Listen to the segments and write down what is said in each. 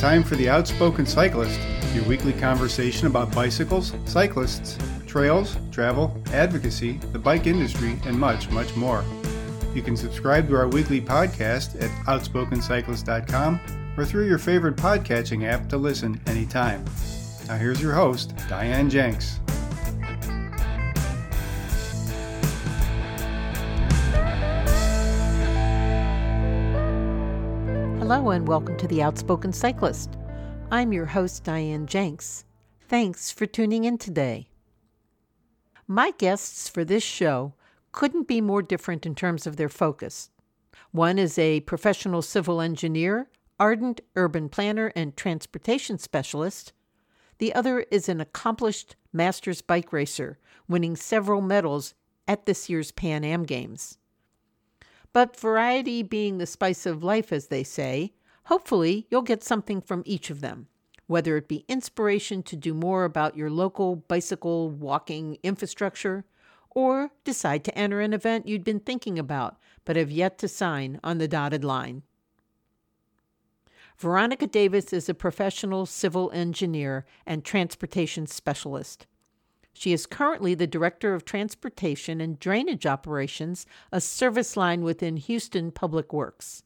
Time for The Outspoken Cyclist, your weekly conversation about bicycles, cyclists, trails, travel, advocacy, the bike industry, and much, much more. You can subscribe to our weekly podcast at outspokencyclist.com or through your favorite podcatching app to listen anytime. Now, here's your host, Diane Jenks. Hello, and welcome to The Outspoken Cyclist. I'm your host, Diane Jenks. Thanks for tuning in today. My guests for this show couldn't be more different in terms of their focus. One is a professional civil engineer, ardent urban planner, and transportation specialist. The other is an accomplished masters bike racer, winning several medals at this year's Pan Am Games. But variety being the spice of life, as they say, hopefully you'll get something from each of them, whether it be inspiration to do more about your local bicycle walking infrastructure, or decide to enter an event you'd been thinking about but have yet to sign on the dotted line. Veronica Davis is a professional civil engineer and transportation specialist. She is currently the Director of Transportation and Drainage Operations, a service line within Houston Public Works.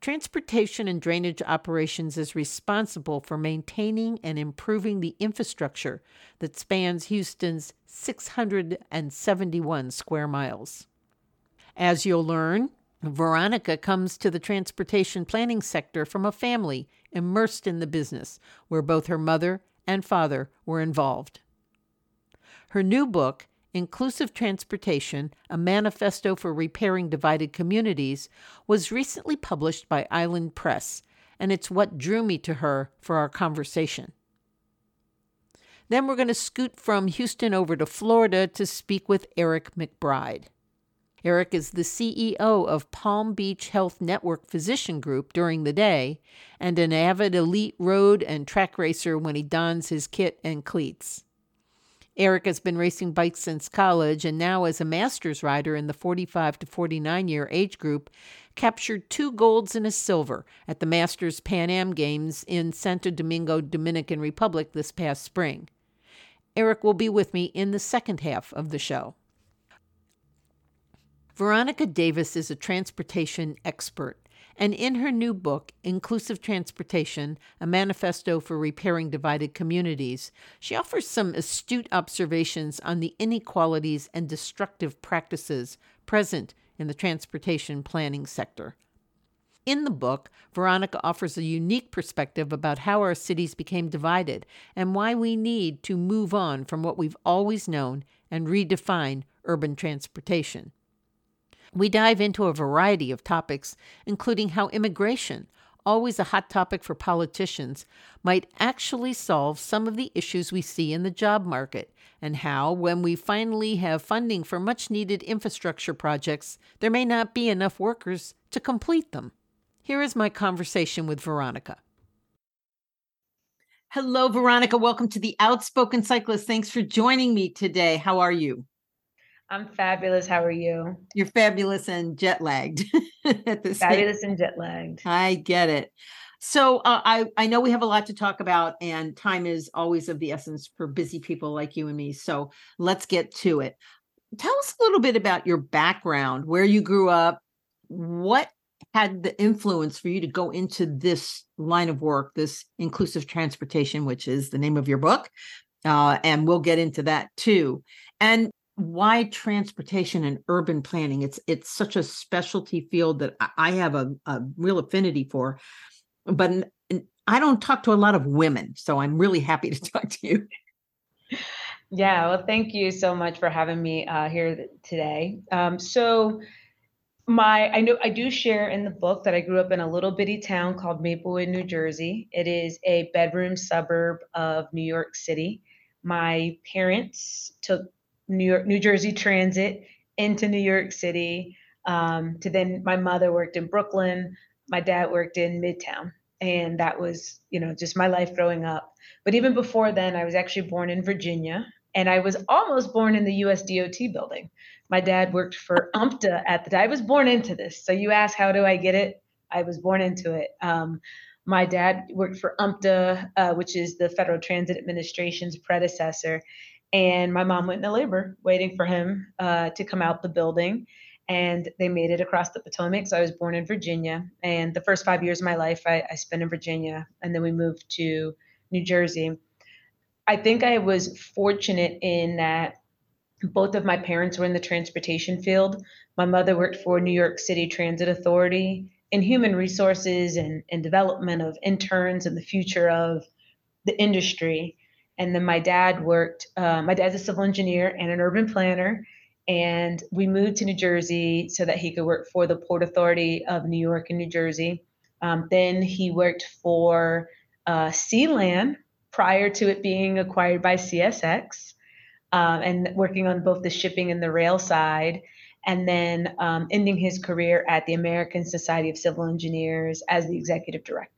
Transportation and Drainage Operations is responsible for maintaining and improving the infrastructure that spans Houston's 671 square miles. As you'll learn, Veronica comes to the transportation planning sector from a family immersed in the business, where both her mother and father were involved. Her new book, Inclusive Transportation A Manifesto for Repairing Divided Communities, was recently published by Island Press, and it's what drew me to her for our conversation. Then we're going to scoot from Houston over to Florida to speak with Eric McBride. Eric is the CEO of Palm Beach Health Network Physician Group during the day and an avid elite road and track racer when he dons his kit and cleats. Eric has been racing bikes since college and now, as a master's rider in the 45 to 49 year age group, captured two golds and a silver at the Masters Pan Am Games in Santo Domingo, Dominican Republic this past spring. Eric will be with me in the second half of the show. Veronica Davis is a transportation expert and in her new book, Inclusive Transportation A Manifesto for Repairing Divided Communities, she offers some astute observations on the inequalities and destructive practices present in the transportation planning sector. In the book, Veronica offers a unique perspective about how our cities became divided and why we need to move on from what we've always known and redefine urban transportation. We dive into a variety of topics, including how immigration, always a hot topic for politicians, might actually solve some of the issues we see in the job market, and how, when we finally have funding for much needed infrastructure projects, there may not be enough workers to complete them. Here is my conversation with Veronica. Hello, Veronica. Welcome to the Outspoken Cyclist. Thanks for joining me today. How are you? I'm fabulous. How are you? You're fabulous and jet lagged at this fabulous and jet lagged. I get it. So uh, I I know we have a lot to talk about, and time is always of the essence for busy people like you and me. So let's get to it. Tell us a little bit about your background, where you grew up, what had the influence for you to go into this line of work, this inclusive transportation, which is the name of your book, uh, and we'll get into that too. And why transportation and urban planning? It's it's such a specialty field that i have a, a real affinity for but i don't talk to a lot of women so i'm really happy to talk to you. Yeah well thank you so much for having me uh, here today. Um, so my i know i do share in the book that i grew up in a little bitty town called maplewood new jersey. It is a bedroom suburb of new york city. My parents took New York, New Jersey Transit into New York City. Um, to then my mother worked in Brooklyn, my dad worked in Midtown, and that was you know just my life growing up. But even before then, I was actually born in Virginia, and I was almost born in the U.S. DOT building. My dad worked for UMTA at the time. I was born into this. So you ask, how do I get it? I was born into it. Um, my dad worked for UMTA, uh, which is the Federal Transit Administration's predecessor. And my mom went into labor waiting for him uh, to come out the building. And they made it across the Potomac. So I was born in Virginia. And the first five years of my life, I, I spent in Virginia. And then we moved to New Jersey. I think I was fortunate in that both of my parents were in the transportation field. My mother worked for New York City Transit Authority in human resources and, and development of interns and the future of the industry. And then my dad worked, uh, my dad's a civil engineer and an urban planner. And we moved to New Jersey so that he could work for the Port Authority of New York and New Jersey. Um, then he worked for uh, Sealand prior to it being acquired by CSX um, and working on both the shipping and the rail side. And then um, ending his career at the American Society of Civil Engineers as the executive director.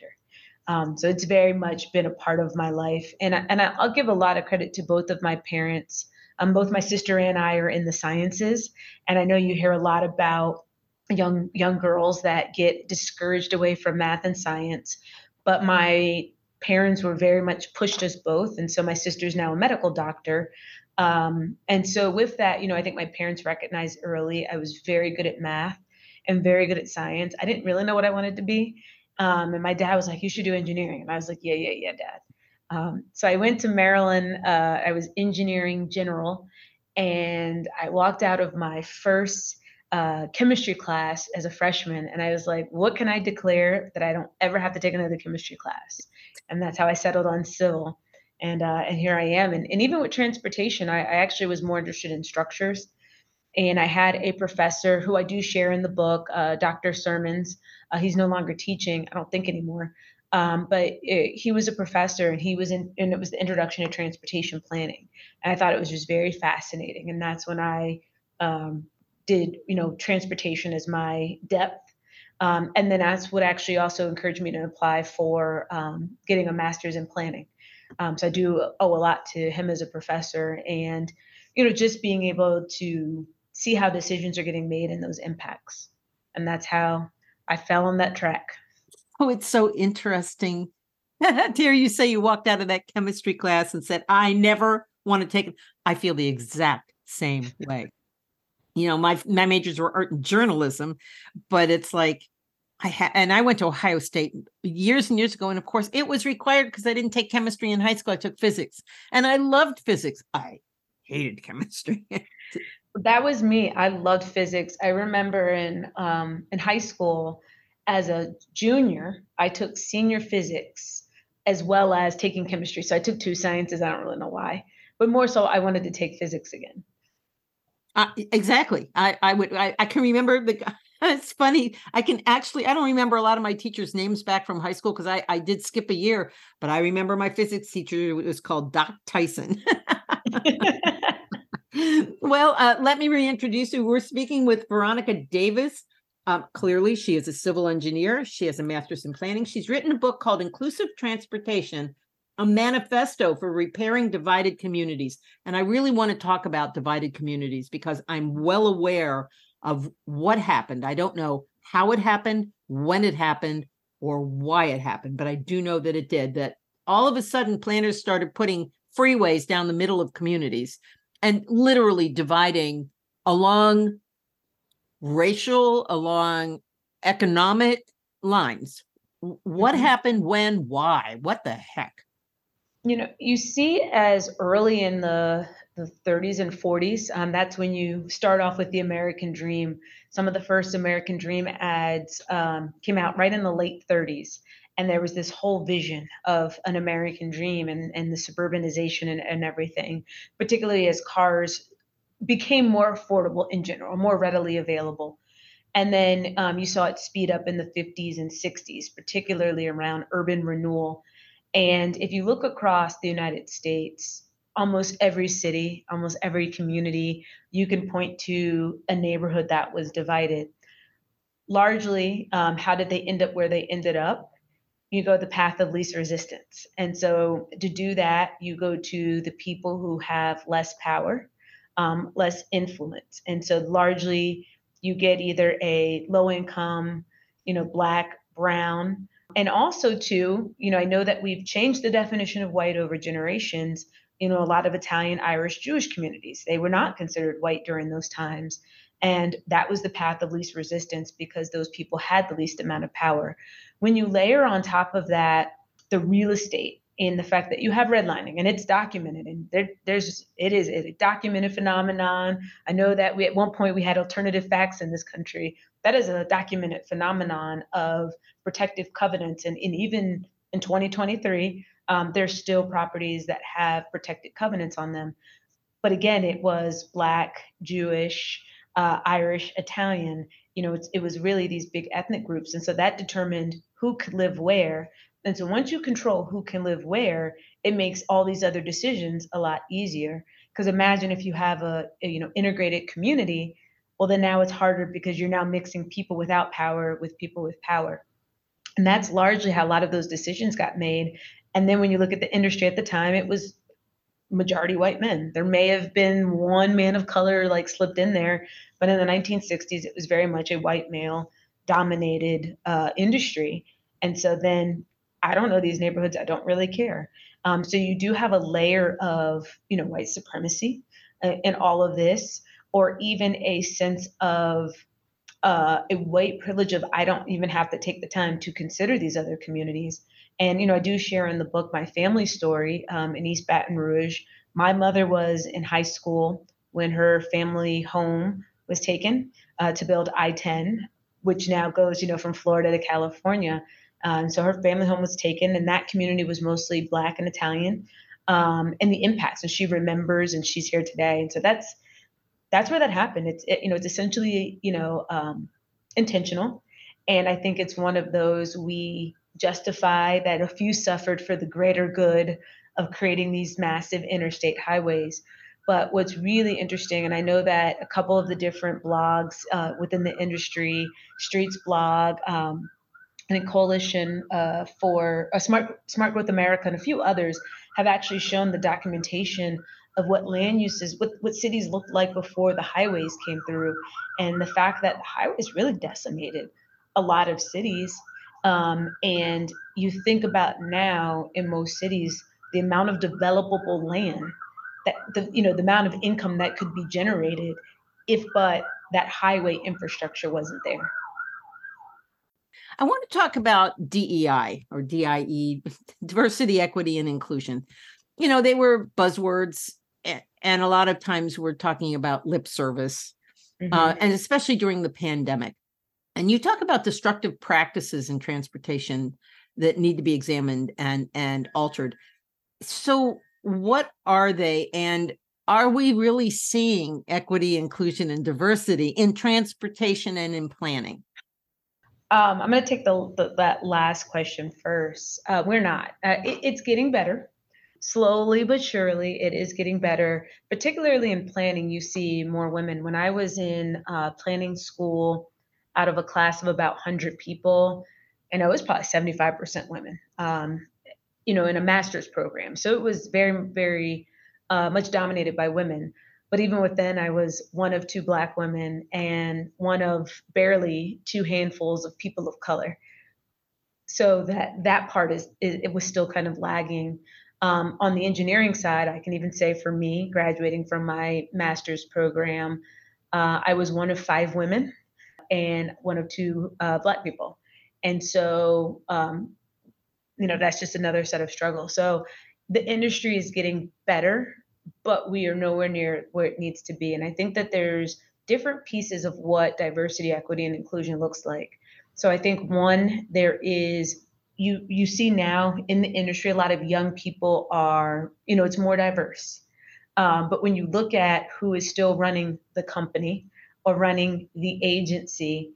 Um, so it's very much been a part of my life. And, I, and I'll give a lot of credit to both of my parents. Um, both my sister and I are in the sciences. And I know you hear a lot about young young girls that get discouraged away from math and science. But my parents were very much pushed us both. And so my sister's now a medical doctor. Um, and so with that, you know, I think my parents recognized early I was very good at math and very good at science. I didn't really know what I wanted to be. Um, and my dad was like, you should do engineering. And I was like, yeah, yeah, yeah, dad. Um, so I went to Maryland. Uh, I was engineering general. And I walked out of my first uh, chemistry class as a freshman. And I was like, what can I declare that I don't ever have to take another chemistry class? And that's how I settled on civil. And, uh, and here I am. And, and even with transportation, I, I actually was more interested in structures. And I had a professor who I do share in the book, uh, Dr. Sermons. Uh, he's no longer teaching, I don't think anymore. Um, but it, he was a professor and he was in, and it was the introduction to transportation planning. And I thought it was just very fascinating. And that's when I um, did, you know, transportation as my depth. Um, and then that's what actually also encouraged me to apply for um, getting a master's in planning. Um, so I do owe a lot to him as a professor and, you know, just being able to see how decisions are getting made and those impacts. And that's how I fell on that track. Oh, it's so interesting to hear you say you walked out of that chemistry class and said, I never want to take it. I feel the exact same way. You know, my my majors were art and journalism, but it's like I had, and I went to Ohio State years and years ago, and of course, it was required because I didn't take chemistry in high school. I took physics, and I loved physics. I hated chemistry. that was me. I loved physics. I remember in um, in high school, as a junior, I took senior physics as well as taking chemistry. So I took two sciences. I don't really know why, but more so, I wanted to take physics again. Uh, exactly. I I would I, I can remember the. It's funny. I can actually I don't remember a lot of my teachers' names back from high school because I I did skip a year, but I remember my physics teacher. It was called Doc Tyson. well, uh, let me reintroduce you. We're speaking with Veronica Davis. Um, clearly, she is a civil engineer. She has a master's in planning. She's written a book called Inclusive Transportation, a manifesto for repairing divided communities. And I really want to talk about divided communities because I'm well aware of what happened. I don't know how it happened, when it happened, or why it happened, but I do know that it did. That all of a sudden, planners started putting freeways down the middle of communities and literally dividing along racial, along economic lines. What mm-hmm. happened when, why? What the heck? You know, you see as early in the the 30s and 40s. Um, that's when you start off with the American Dream. Some of the first American Dream ads um, came out right in the late 30s and there was this whole vision of an American dream and, and the suburbanization and, and everything, particularly as cars became more affordable in general, more readily available. And then um, you saw it speed up in the 50s and 60s, particularly around urban renewal. And if you look across the United States, almost every city, almost every community, you can point to a neighborhood that was divided. Largely, um, how did they end up where they ended up? You go the path of least resistance. And so to do that, you go to the people who have less power, um, less influence. And so largely you get either a low income, you know, black, brown, And also, too, you know, I know that we've changed the definition of white over generations. You know, a lot of Italian, Irish, Jewish communities, they were not considered white during those times. And that was the path of least resistance because those people had the least amount of power. When you layer on top of that the real estate in the fact that you have redlining and it's documented and there, there's it is a documented phenomenon. I know that we at one point we had alternative facts in this country. That is a documented phenomenon of protective covenants and, and even in 2023 um, there's still properties that have protected covenants on them. But again, it was black, Jewish, uh, Irish, Italian. You know, it was really these big ethnic groups, and so that determined who could live where. And so once you control who can live where, it makes all these other decisions a lot easier. Because imagine if you have a, a you know integrated community, well then now it's harder because you're now mixing people without power with people with power. And that's largely how a lot of those decisions got made. And then when you look at the industry at the time, it was majority white men. There may have been one man of color like slipped in there, but in the 1960s, it was very much a white male dominated uh, industry. And so then I don't know these neighborhoods. I don't really care. Um, so you do have a layer of you know white supremacy uh, in all of this, or even a sense of uh, a white privilege of I don't even have to take the time to consider these other communities. And, you know, I do share in the book my family story um, in East Baton Rouge. My mother was in high school when her family home was taken uh, to build I 10, which now goes, you know, from Florida to California. Um, so her family home was taken, and that community was mostly Black and Italian. Um, and the impacts, and she remembers, and she's here today. And so that's that's where that happened. It's it, you know it's essentially you know um, intentional, and I think it's one of those we justify that a few suffered for the greater good of creating these massive interstate highways. But what's really interesting, and I know that a couple of the different blogs uh, within the industry, Streetsblog, um, and a coalition uh, for uh, Smart Smart Growth America, and a few others have actually shown the documentation of what land uses, what, what cities looked like before the highways came through, and the fact that the highways really decimated a lot of cities um, and you think about now in most cities, the amount of developable land that the you know the amount of income that could be generated if but that highway infrastructure wasn't there. I want to talk about DEI or DIE, diversity, equity, and inclusion. You know, they were buzzwords, and a lot of times we're talking about lip service, uh, mm-hmm. uh, and especially during the pandemic. And you talk about destructive practices in transportation that need to be examined and and altered. So what are they and are we really seeing equity, inclusion, and diversity in transportation and in planning? Um, I'm going to take the, the, that last question first. Uh, we're not. Uh, it, it's getting better, slowly but surely. It is getting better, particularly in planning. You see more women. When I was in uh, planning school, out of a class of about 100 people, and it was probably 75% women, um, you know, in a master's program. So it was very, very uh, much dominated by women. But even within, I was one of two Black women and one of barely two handfuls of people of color. So that that part is, it was still kind of lagging. Um, on the engineering side, I can even say for me, graduating from my master's program, uh, I was one of five women and one of two uh, black people. And so um, you know that's just another set of struggles. So the industry is getting better but we are nowhere near where it needs to be. And i think that there's different pieces of what diversity equity and inclusion looks like. So i think one there is you you see now in the industry a lot of young people are you know it's more diverse. Um, but when you look at who is still running the company or running the agency,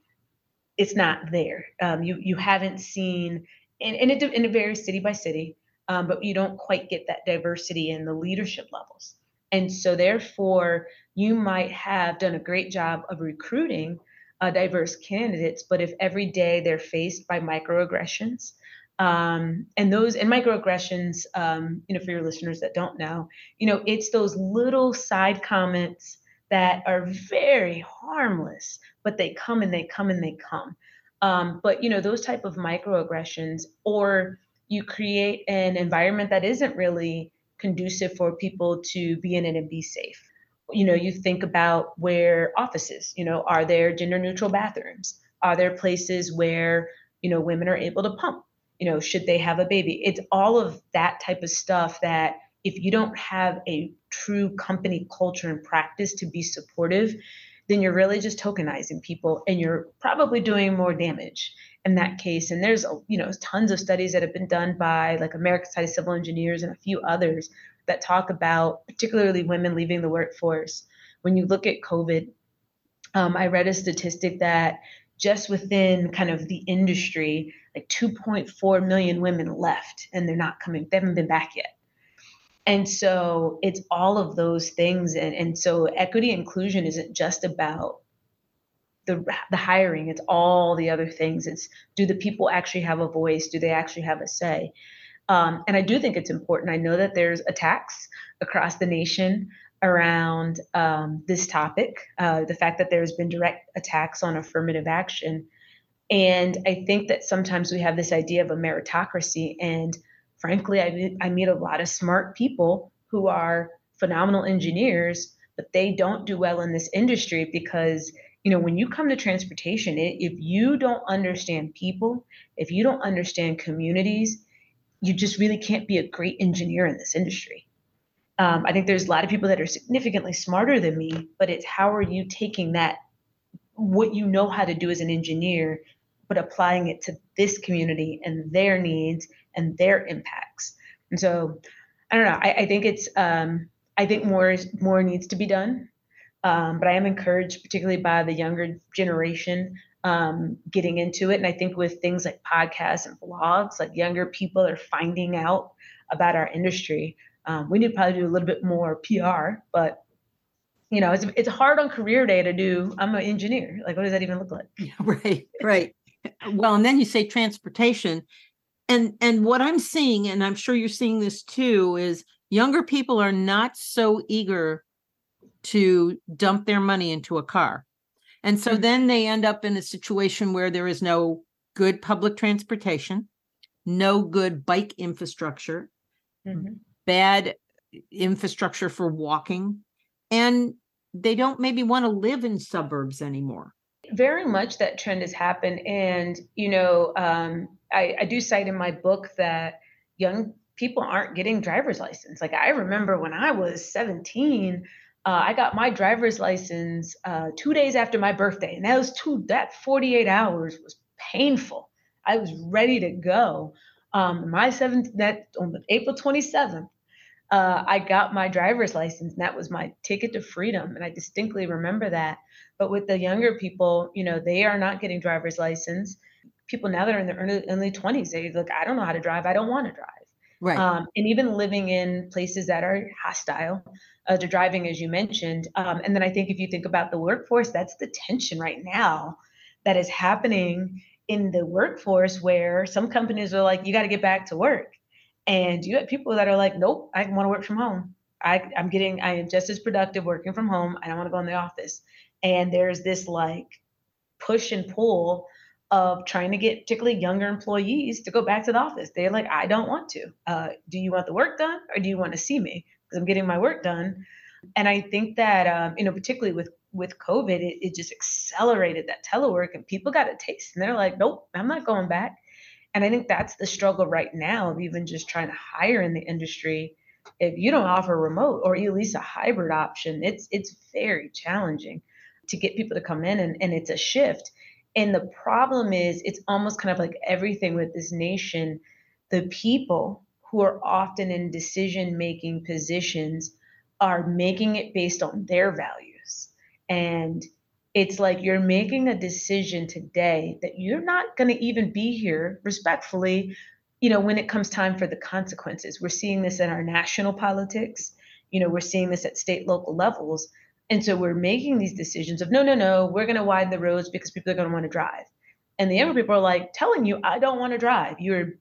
it's not there. Um, you you haven't seen, and, and it, and it varies city by city, um, but you don't quite get that diversity in the leadership levels. And so, therefore, you might have done a great job of recruiting uh, diverse candidates, but if every day they're faced by microaggressions, um, and those and microaggressions, um, you know, for your listeners that don't know, you know, it's those little side comments that are very harmless, but they come and they come and they come. Um, but you know, those type of microaggressions, or you create an environment that isn't really conducive for people to be in it and be safe. You know, you think about where offices, you know, are there gender neutral bathrooms? Are there places where, you know, women are able to pump? You know, should they have a baby? It's all of that type of stuff that if you don't have a true company culture and practice to be supportive, then you're really just tokenizing people and you're probably doing more damage in that case. And there's you know tons of studies that have been done by like American Society of Civil Engineers and a few others that talk about particularly women leaving the workforce. When you look at COVID, um, I read a statistic that just within kind of the industry, like 2.4 million women left and they're not coming, they haven't been back yet. And so it's all of those things. And, and so equity inclusion isn't just about the, the hiring, it's all the other things. It's do the people actually have a voice? Do they actually have a say? Um, and I do think it's important. I know that there's attacks across the nation around um, this topic, uh, the fact that there's been direct attacks on affirmative action. And I think that sometimes we have this idea of a meritocracy. And frankly, I meet, I meet a lot of smart people who are phenomenal engineers, but they don't do well in this industry because you know when you come to transportation it, if you don't understand people if you don't understand communities you just really can't be a great engineer in this industry. Um, i think there's a lot of people that are significantly smarter than me but it's how are you taking that what you know how to do as an engineer but applying it to this community and their needs and their impacts. And so I don't know. I, I think it's um, I think more more needs to be done. Um, but I am encouraged, particularly by the younger generation, um, getting into it. And I think with things like podcasts and blogs, like younger people are finding out about our industry. Um, we need to probably do a little bit more PR, but you know, it's it's hard on career day to do. I'm an engineer. Like, what does that even look like? Right, right. well, and then you say transportation, and and what i'm seeing and i'm sure you're seeing this too is younger people are not so eager to dump their money into a car and so mm-hmm. then they end up in a situation where there is no good public transportation no good bike infrastructure mm-hmm. bad infrastructure for walking and they don't maybe want to live in suburbs anymore very much that trend has happened and you know um, I, I do cite in my book that young people aren't getting driver's license. Like I remember when I was 17, uh, I got my driver's license uh, two days after my birthday, and that was two. That 48 hours was painful. I was ready to go. Um, my seventh that on April 27th, uh, I got my driver's license, and that was my ticket to freedom. And I distinctly remember that. But with the younger people, you know, they are not getting driver's license people now that are in their early, early 20s, they look, I don't know how to drive. I don't want to drive. Right. Um, and even living in places that are hostile uh, to driving, as you mentioned. Um, and then I think if you think about the workforce, that's the tension right now that is happening in the workforce where some companies are like, you got to get back to work. And you have people that are like, nope, I want to work from home. I, I'm getting, I am just as productive working from home. I don't want to go in the office. And there's this like push and pull of trying to get particularly younger employees to go back to the office. They're like, I don't want to. Uh, do you want the work done or do you want to see me? Because I'm getting my work done. And I think that, um, you know, particularly with with COVID, it, it just accelerated that telework and people got a taste and they're like, nope, I'm not going back. And I think that's the struggle right now of even just trying to hire in the industry. If you don't offer remote or at least a hybrid option, it's it's very challenging to get people to come in and, and it's a shift and the problem is, it's almost kind of like everything with this nation. The people who are often in decision making positions are making it based on their values. And it's like you're making a decision today that you're not going to even be here respectfully, you know, when it comes time for the consequences. We're seeing this in our national politics, you know, we're seeing this at state, local levels and so we're making these decisions of no, no, no, we're going to widen the roads because people are going to want to drive. And the younger people are like telling you, I don't want to drive. You're,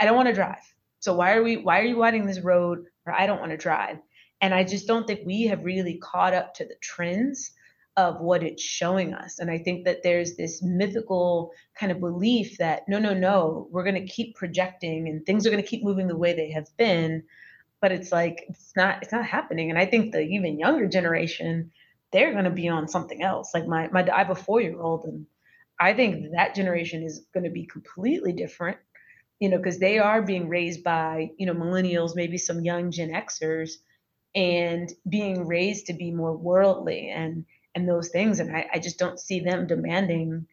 I don't want to drive. So why are we, why are you widening this road? Or I don't want to drive. And I just don't think we have really caught up to the trends of what it's showing us. And I think that there's this mythical kind of belief that no, no, no, we're going to keep projecting and things are going to keep moving the way they have been. But it's like it's not it's not happening. And I think the even younger generation, they're going to be on something else. Like my my I have a four year old, and I think that generation is going to be completely different. You know, because they are being raised by you know millennials, maybe some young Gen Xers, and being raised to be more worldly and and those things. And I, I just don't see them demanding,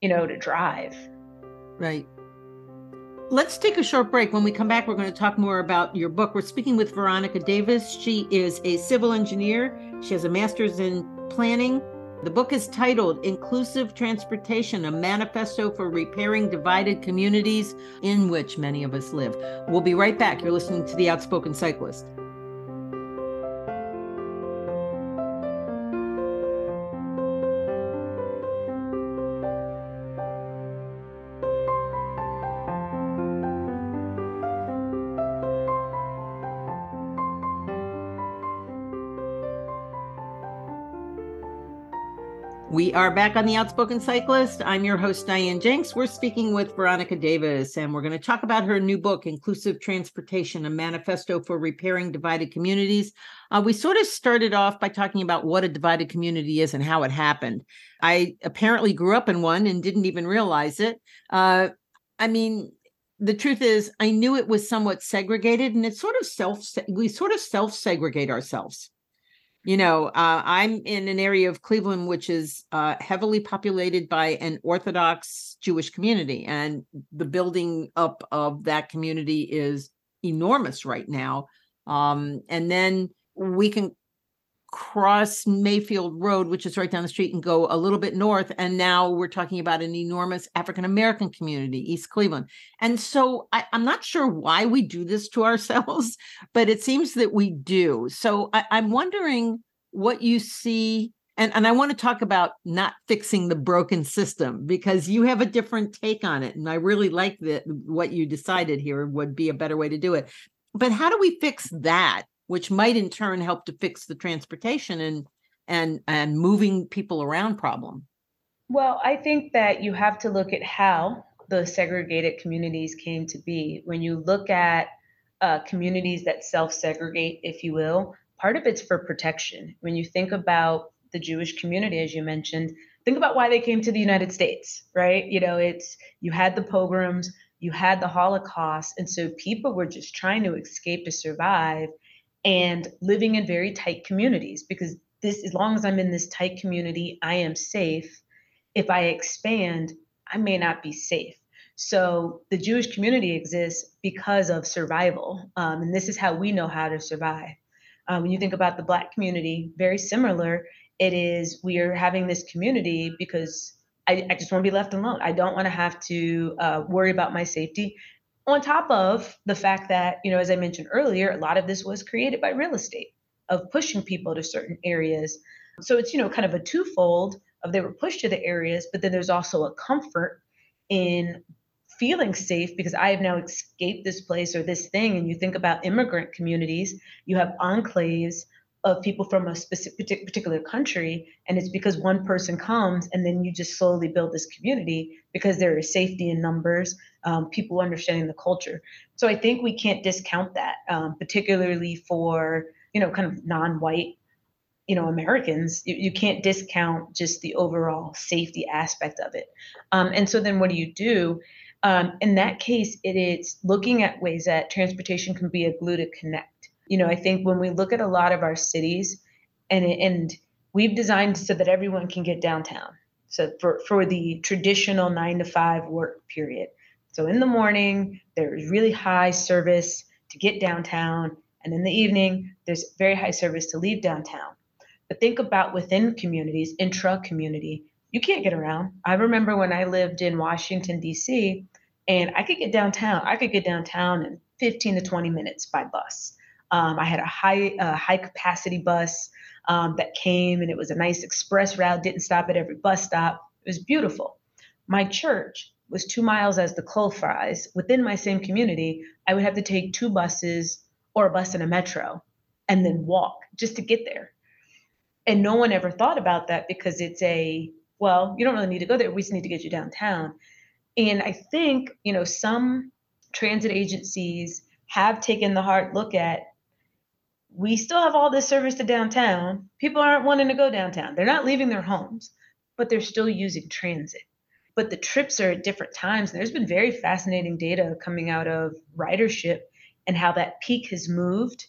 you know, to drive. Right. Let's take a short break. When we come back, we're going to talk more about your book. We're speaking with Veronica Davis. She is a civil engineer, she has a master's in planning. The book is titled Inclusive Transportation, a manifesto for repairing divided communities in which many of us live. We'll be right back. You're listening to The Outspoken Cyclist. Are back on the Outspoken Cyclist. I'm your host, Diane Jenks. We're speaking with Veronica Davis, and we're going to talk about her new book, Inclusive Transportation, a manifesto for repairing divided communities. Uh, we sort of started off by talking about what a divided community is and how it happened. I apparently grew up in one and didn't even realize it. Uh, I mean, the truth is, I knew it was somewhat segregated, and it's sort of self, we sort of self segregate ourselves you know uh, i'm in an area of cleveland which is uh, heavily populated by an orthodox jewish community and the building up of that community is enormous right now. Um, and then we can cross Mayfield Road, which is right down the street, and go a little bit north. And now we're talking about an enormous African American community, East Cleveland. And so I, am not sure why we do this to ourselves, but it seems that we do. So I, I'm wondering what you see. And, and I want to talk about not fixing the broken system because you have a different take on it. And I really like that what you decided here would be a better way to do it. But how do we fix that? Which might in turn help to fix the transportation and and and moving people around problem. Well i think that you have to look at how the segregated communities came to be. When you look at uh, communities that self-segregate if you will part of it's for protection. When you think about the jewish community as you mentioned think about why they came to the united states right? You know it's you had the pogroms you had the holocaust and so people were just trying to escape to survive and living in very tight communities because this as long as i'm in this tight community i am safe. If i expand i may not be safe. So the jewish community exists because of survival um, and this is how we know how to survive. Um, when you think about the black community very similar. It is we are having this community because I, I just want to be left alone. I don't want to have to uh, worry about my safety on top of the fact that, you know, as I mentioned earlier, a lot of this was created by real estate of pushing people to certain areas. So it's, you know, kind of a twofold of they were pushed to the areas, but then there's also a comfort in feeling safe because I have now escaped this place or this thing. And you think about immigrant communities, you have enclaves of people from a specific particular country and it's because one person comes and then you just slowly build this community because there is safety in numbers um, people understanding the culture. So i think we can't discount that um, particularly for you know kind of non-white you know americans. You, you can't discount just the overall safety aspect of it. Um, and so then what do you do? Um, in that case it is looking at ways that transportation can be a glue to connect you know, I think when we look at a lot of our cities and and we've designed so that everyone can get downtown. So for for the traditional 9 to 5 work period. So in the morning there's really high service to get downtown and in the evening there's very high service to leave downtown. But think about within communities, intra community, you can't get around. I remember when I lived in Washington D.C. and I could get downtown. I could get downtown in 15 to 20 minutes by bus. Um, I had a high uh, high capacity bus um, that came, and it was a nice express route. Didn't stop at every bus stop. It was beautiful. My church was two miles as the crow flies. Within my same community, I would have to take two buses or a bus and a metro, and then walk just to get there. And no one ever thought about that because it's a, well, you don't really need to go there. We just need to get you downtown. And I think, you know, some transit agencies have taken the hard look at we still have all this service to downtown. People aren't wanting to go downtown. They're not leaving their homes, but they're still using transit. But the trips are at different times. And there's been very fascinating data coming out of ridership and how that peak has moved,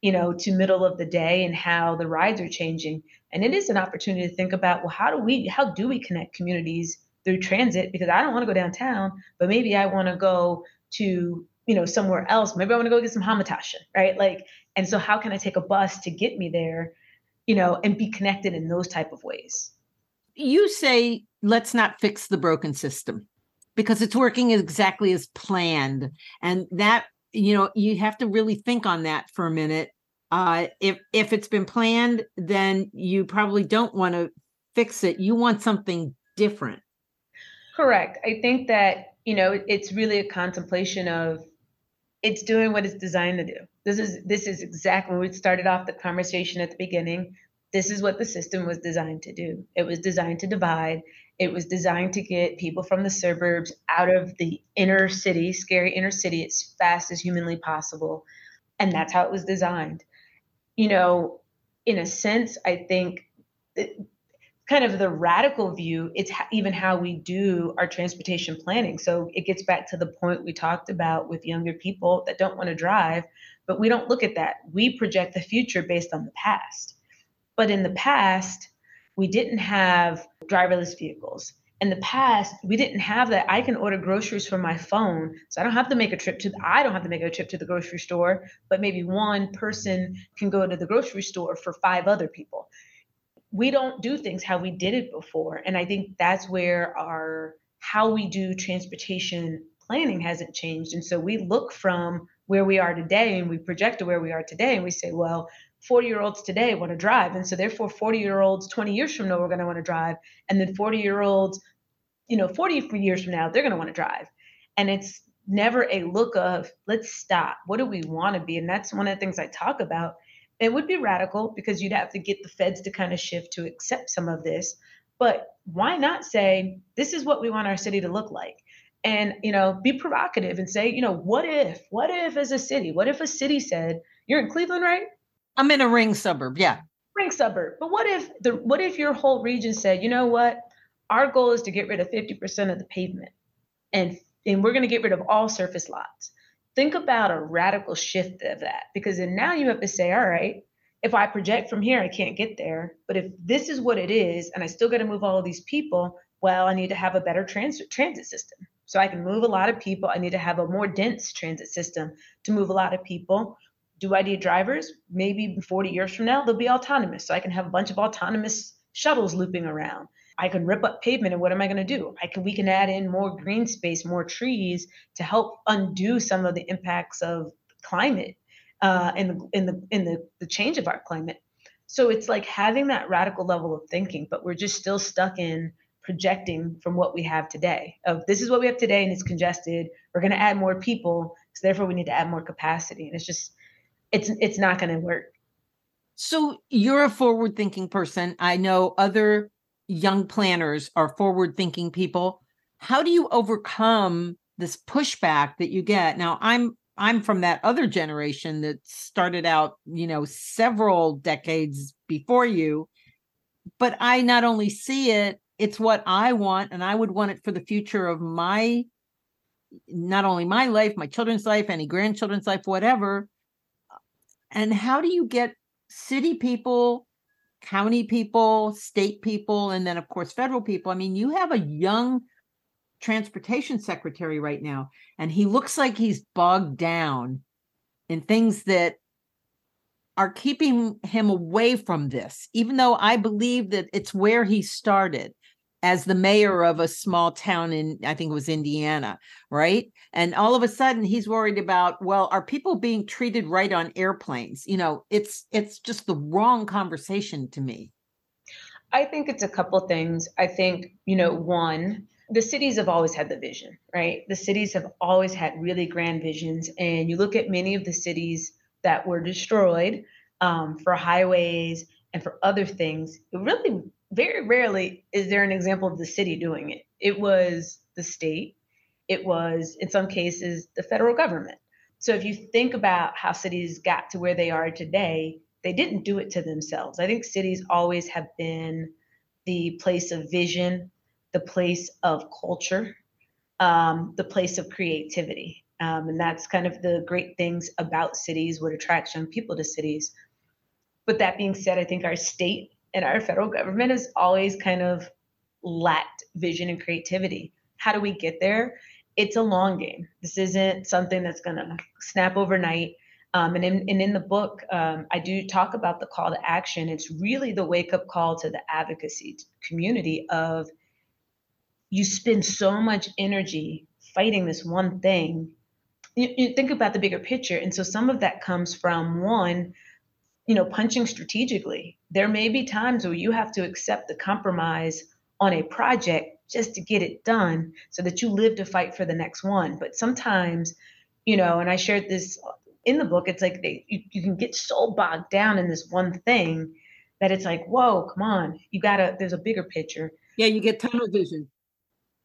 you know, to middle of the day and how the rides are changing. And it is an opportunity to think about, well, how do we how do we connect communities through transit? Because I don't want to go downtown, but maybe I want to go to you know somewhere else. Maybe i want to go get some hamantaschen right? Like and so how can i take a bus to get me there you know and be connected in those type of ways? You say let's not fix the broken system because it's working exactly as planned. And that you know you have to really think on that for a minute. Uh if if it's been planned then you probably don't want to fix it. You want something different. Correct. I think that you know it's really a contemplation of it's doing what it's designed to do. This is this is exactly when we started off the conversation at the beginning. This is what the system was designed to do. It was designed to divide. It was designed to get people from the suburbs out of the inner city, scary inner city, as fast as humanly possible. And that's how it was designed. You know, in a sense, I think kind of the radical view, it's even how we do our transportation planning. So it gets back to the point we talked about with younger people that don't want to drive, but we don't look at that. We project the future based on the past. But in the past, we didn't have driverless vehicles. In the past, we didn't have that. I can order groceries from my phone, so I don't have to make a trip to. I don't have to make a trip to the grocery store, but maybe one person can go to the grocery store for five other people we don't do things how we did it before. And I think that's where our how we do transportation planning hasn't changed. And so we look from where we are today and we project to where we are today and we say, well, 40 year olds today want to drive. And so therefore 40 year olds 20 years from now we're going to want to drive. And then 40 year olds, you know, 40 years from now, they're going to want to drive. And it's never a look of let's stop. What do we want to be? And that's one of the things I talk about it would be radical because you'd have to get the feds to kind of shift to accept some of this. But why not say, this is what we want our city to look like? And, you know, be provocative and say, you know, what if, what if as a city, what if a city said, you're in Cleveland, right? I'm in a ring suburb. Yeah. Ring suburb. But what if the, what if your whole region said, you know what? Our goal is to get rid of 50% of the pavement and, and we're going to get rid of all surface lots think about a radical shift of that because then now you have to say, all right, if I project from here, I can't get there. But if this is what it is, and I still got to move all of these people, well, I need to have a better transit transit system. So I can move a lot of people. I need to have a more dense transit system to move a lot of people. Do I need drivers? Maybe 40 years from now, they'll be autonomous. So I can have a bunch of autonomous shuttles looping around. I can rip up pavement and what am I going to do? I can we can add in more green space, more trees to help undo some of the impacts of climate uh, in the in the in the, the change of our climate. So it's like having that radical level of thinking, but we're just still stuck in projecting from what we have today. Of this is what we have today and it's congested. We're going to add more people, so therefore we need to add more capacity, and it's just it's it's not going to work. So you're a forward thinking person. I know other young planners are forward thinking people how do you overcome this pushback that you get? Now i'm i'm from that other generation that started out you know several decades before you but i not only see it it's what i want and i would want it for the future of my not only my life my children's life any grandchildren's life whatever. And how do you get city people county people, state people, and then, of course, federal people. I mean, you have a young transportation secretary right now, and he looks like he's bogged down in things that are keeping him away from this, even though I believe that it's where he started as the mayor of a small town in I think it was Indiana, right? And all of a sudden he's worried about, well, are people being treated right on airplanes? You know, it's it's just the wrong conversation to me. I think it's a couple things. I think, you know, one, the cities have always had the vision, right? The cities have always had really grand visions. And you look at many of the cities that were destroyed um, for highways and for other things, it really very rarely is there an example of the city doing it. It was the state, it was in some cases the federal government. So if you think about how cities got to where they are today, they didn't do it to themselves. I think cities always have been the place of vision, the place of culture, um, the place of creativity. Um, and that's kind of the great things about cities, what attracts young people to cities. But that being said, I think our state and our federal government has always kind of lacked vision and creativity. How do we get there? It's a long game. This isn't something that's going to snap overnight. Um, and, in, and in the book, um, I do talk about the call to action. It's really the wake up call to the advocacy community of you spend so much energy fighting this one thing. You, you think about the bigger picture. And so some of that comes from one, you know, punching strategically. There may be times where you have to accept the compromise on a project just to get it done so that you live to fight for the next one. But sometimes, you know, and I shared this in the book, it's like they, you, you can get so bogged down in this one thing that it's like, whoa, come on, you gotta, there's a bigger picture. Yeah, you get tunnel vision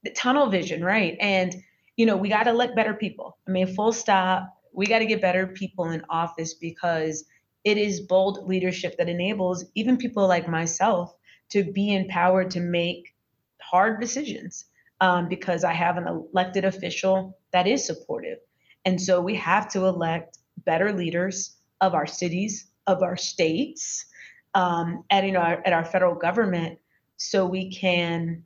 the tunnel vision, right? And you know, we got to elect better people. I mean, full stop. We got to get better people in office because it is bold leadership that enables even people like myself to be empowered to make hard decisions um, because I have an elected official that is supportive. And so we have to elect better leaders of our cities, of our states, um, and you know, our, at our federal government, so we can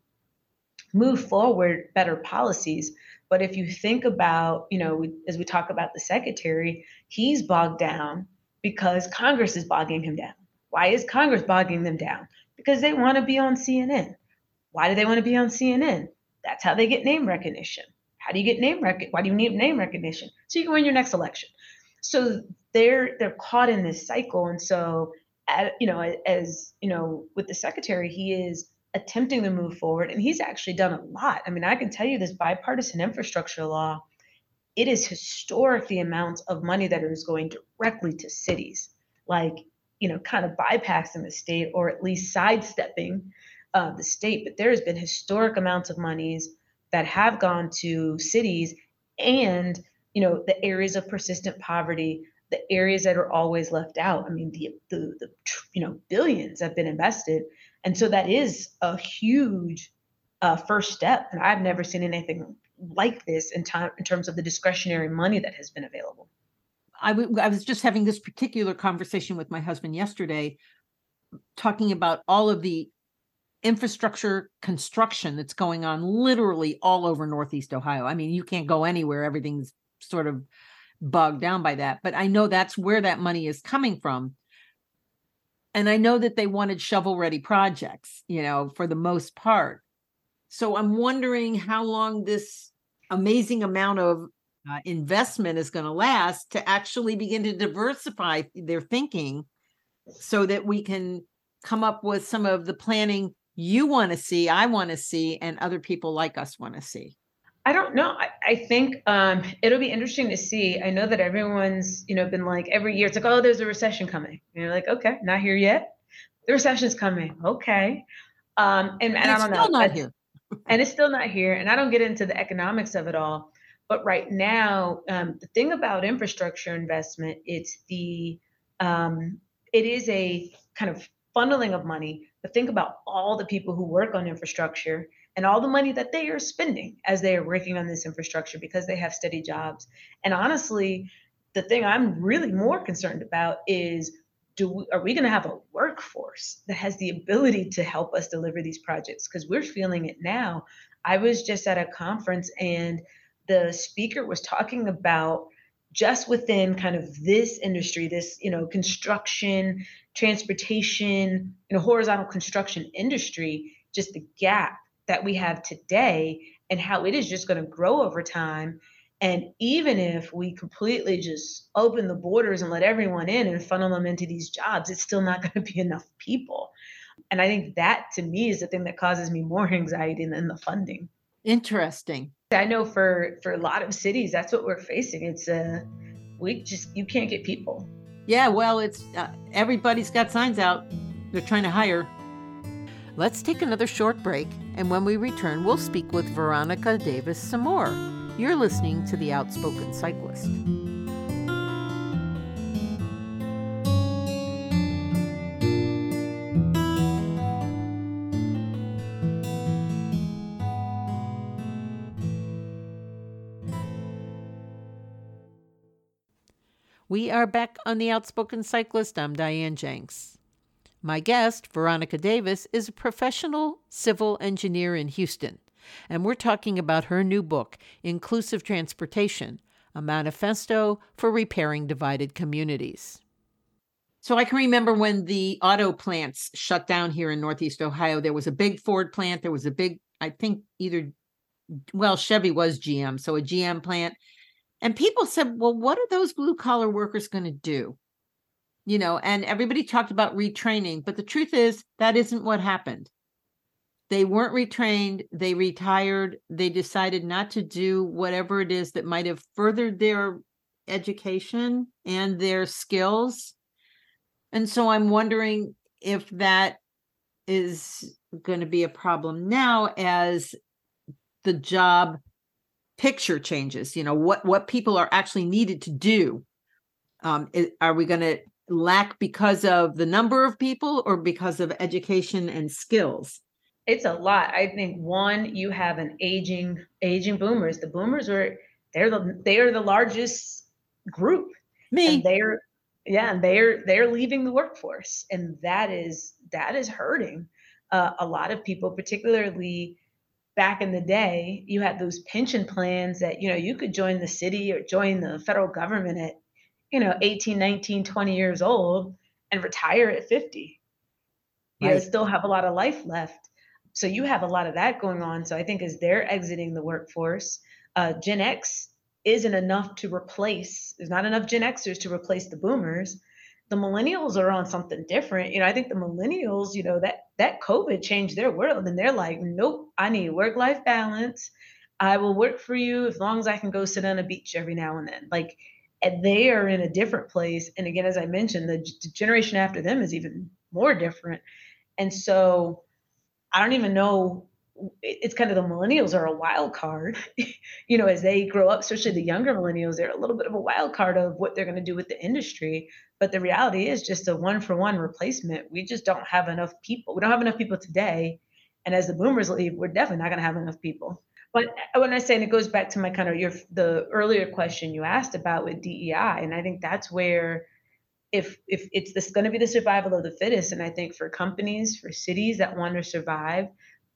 move forward better policies. But if you think about, you know, as we talk about the secretary, he's bogged down because Congress is bogging him down. Why is Congress bogging them down? Because they want to be on CNN. Why do they want to be on CNN? That's how they get name recognition. How do you get name rec? Why do you need name recognition? So you can win your next election. So they're they're caught in this cycle, and so at, you know, as you know, with the secretary, he is attempting to move forward, and he's actually done a lot. I mean, I can tell you this bipartisan infrastructure law, it is historic the amounts of money that is going directly to cities, like, you know, kind of bypassing the state or at least sidestepping uh, the state. But there has been historic amounts of monies that have gone to cities and, you know, the areas of persistent poverty, the areas that are always left out. I mean, the, the, the you know, billions have been invested and so that is a huge uh, first step. And I've never seen anything like this in time in terms of the discretionary money that has been available. I, w- I was just having this particular conversation with my husband yesterday, talking about all of the infrastructure construction that's going on literally all over Northeast Ohio. I mean, you can't go anywhere, everything's sort of bogged down by that. But I know that's where that money is coming from and I know that they wanted shovel ready projects, you know, for the most part. So I'm wondering how long this amazing amount of uh, investment is going to last to actually begin to diversify their thinking so that we can come up with some of the planning you want to see, I want to see, and other people like us want to see. I don't know. I, I think um, it'll be interesting to see. I know that everyone's, you know, been like every year, it's like, oh, there's a recession coming. And you're like, okay, not here yet. The recession's coming. Okay. Um, and, and, and I don't know. Not here. And it's still not here. And I don't get into the economics of it all. But right now, um, the thing about infrastructure investment, it's the um, it is a kind of funneling of money. But think about all the people who work on infrastructure and all the money that they are spending as they are working on this infrastructure because they have steady jobs. And honestly, the thing I'm really more concerned about is do we, are we going to have a workforce that has the ability to help us deliver these projects because we're feeling it now. I was just at a conference and the speaker was talking about just within kind of this industry this you know construction transportation you know horizontal construction industry just the gap that we have today and how it is just going to grow over time. And even if we completely just open the borders and let everyone in and funnel them into these jobs, it's still not going to be enough people. And I think that to me is the thing that causes me more anxiety than the funding. Interesting. I know for for a lot of cities, that's what we're facing. It's a uh, we just you can't get people. Yeah, well, it's uh, everybody's got signs out They're trying to hire. Let's take another short break, and when we return, we'll speak with Veronica Davis some more. You're listening to The Outspoken Cyclist. We are back on The Outspoken Cyclist. I'm Diane Jenks. My guest, Veronica Davis, is a professional civil engineer in Houston, and we're talking about her new book, Inclusive Transportation A Manifesto for Repairing Divided Communities. So I can remember when the auto plants shut down here in Northeast Ohio, there was a big Ford plant, there was a big, I think either, well, Chevy was GM, so a GM plant and people said, well, what are those blue collar workers going to do? You know, and everybody talked about retraining, but the truth is that isn't what happened. They weren't retrained, they retired, they decided not to do whatever it is that might have furthered their education and their skills. And so I'm wondering if that is going to be a problem now as the job picture changes you know what what people are actually needed to do um, are we going to lack because of the number of people or because of education and skills it's a lot i think one you have an aging aging boomers the boomers are they're the they are the largest group me and they're yeah and they're they're leaving the workforce and that is that is hurting uh, a lot of people particularly back in the day, you had those pension plans that, you know, you could join the city or join the federal government at, you know, 18, 19, 20 years old and retire at 50. You right. know, still have a lot of life left. So you have a lot of that going on. So I think as they're exiting the workforce, uh, Gen X isn't enough to replace, there's not enough Gen Xers to replace the boomers the millennials are on something different. You know, I think the millennials, you know, that that COVID changed their world and they're like, nope, I need work-life balance. I will work for you as long as I can go sit on a beach every now and then. Like and they are in a different place. And again, as I mentioned, the, the generation after them is even more different. And so I don't even know it's kind of the millennials are a wild card you know as they grow up especially the younger millennials they're a little bit of a wild card of what they're going to do with the industry. But the reality is just a one for one replacement. We just don't have enough people we don't have enough people today. And as the boomers leave we're definitely not going to have enough people. But uh, when i say and it goes back to my kind of your the earlier question you asked about with dei and i think that's where if if it's this going to be the survival of the fittest and i think for companies for cities that want to survive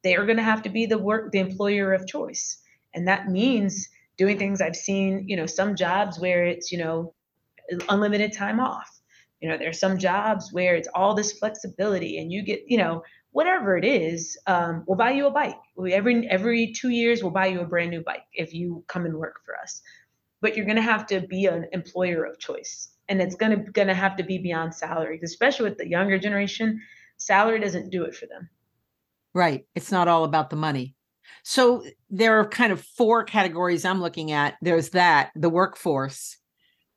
they are going to have to be the work the employer of choice. And that means doing things i've seen you know some jobs where it's you know unlimited time off. You know there's some jobs where it's all this flexibility and you get you know whatever it is um, we'll buy you a bike. Every every two years we'll buy you a brand new bike if you come and work for us. But you're going to have to be an employer of choice and it's going to going to have to be beyond salary especially with the younger generation salary doesn't do it for them Right. It's not all about the money. So there are kind of four categories I'm looking at. There's that, the workforce.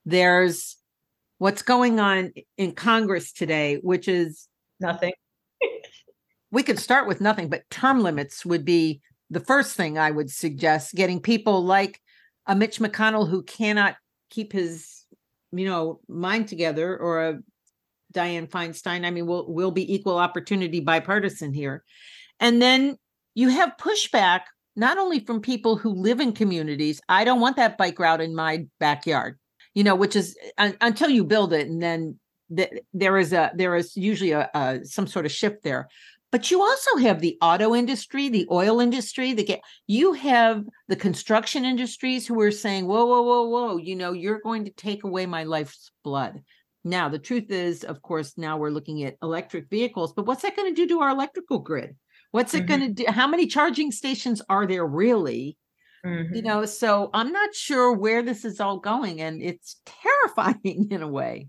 There's what's going on in Congress today, which is nothing. we could start with nothing, but term limits would be the first thing I would suggest getting people like a Mitch McConnell who cannot keep his, you know, mine together or a Dianne Feinstein. I mean, we'll we'll be equal opportunity bipartisan here. And then you have pushback not only from people who live in communities. I don't want that bike route in my backyard, you know, which is until you build it, and then the, there is a there is usually a, a some sort of shift there. But you also have the auto industry, the oil industry, the you have the construction industries who are saying, whoa, whoa, whoa, whoa, you know, you're going to take away my life's blood. Now, the truth is, of course, now we're looking at electric vehicles, but what's that going to do to our electrical grid? What's it mm-hmm. going to do? How many charging stations are there really? Mm-hmm. You know, so I'm not sure where this is all going, and it's terrifying in a way.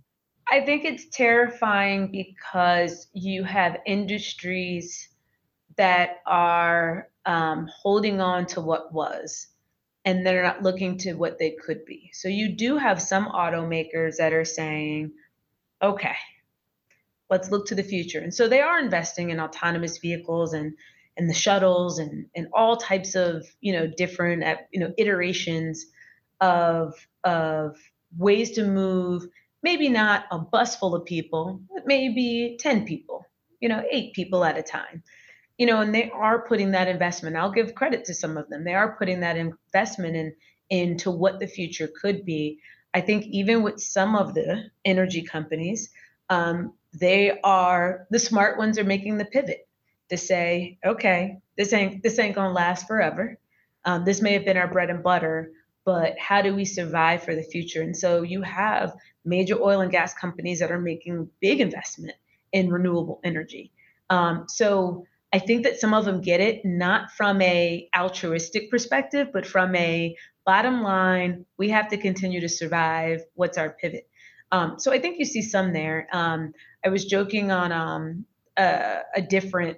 I think it's terrifying because you have industries that are um, holding on to what was and they're not looking to what they could be. So you do have some automakers that are saying, okay, let's look to the future. And so they are investing in autonomous vehicles and and the shuttles and and all types of you know different uh, you know iterations of of ways to move maybe not a bus full of people but maybe 10 people you know eight people at a time you know and they are putting that investment i'll give credit to some of them they are putting that investment in into what the future could be i think even with some of the energy companies um, they are the smart ones are making the pivot to say, okay, this ain't this ain't gonna last forever. Um, this may have been our bread and butter, but how do we survive for the future? And so you have major oil and gas companies that are making big investment in renewable energy. Um, so I think that some of them get it not from a altruistic perspective, but from a bottom line, we have to continue to survive. What's our pivot? Um, so I think you see some there. Um, I was joking on um, a, a different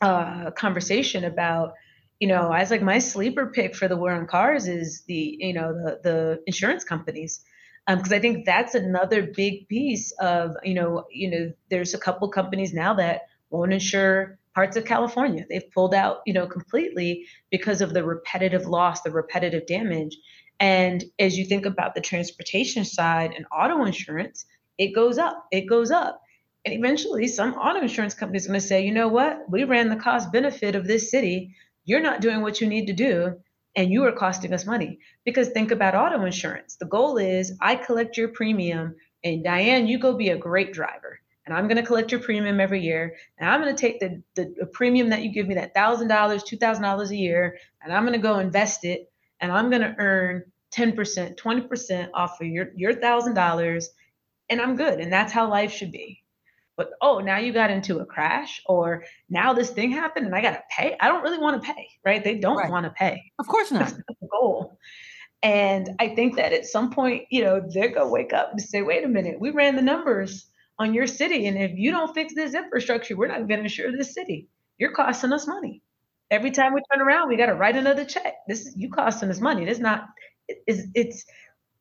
uh, conversation about, you know, I was like, my sleeper pick for the war on cars is the, you know, the the insurance companies, because um, I think that's another big piece of, you know, you know, there's a couple companies now that won't insure parts of California. They've pulled out, you know, completely because of the repetitive loss, the repetitive damage. And as you think about the transportation side and auto insurance, it goes up, it goes up. And eventually, some auto insurance company is going to say, you know what? We ran the cost benefit of this city. You're not doing what you need to do, and you are costing us money. Because think about auto insurance. The goal is I collect your premium, and Diane, you go be a great driver. And I'm going to collect your premium every year. And I'm going to take the, the, the premium that you give me, that $1,000, $2,000 a year, and I'm going to go invest it. And I'm going to earn 10%, 20% off of your, your $1,000. And I'm good. And that's how life should be but oh now you got into a crash or now this thing happened and i got to pay? I don't really want to pay right? They don't right. want to pay. Of course not. not the goal. And i think that at some point you know they're going to wake up and say wait a minute we ran the numbers on your city and if you don't fix this infrastructure we're not going to insure this city. You're costing us money. Every time we turn around we got to write another check. This is you costing us money. It's not it's it's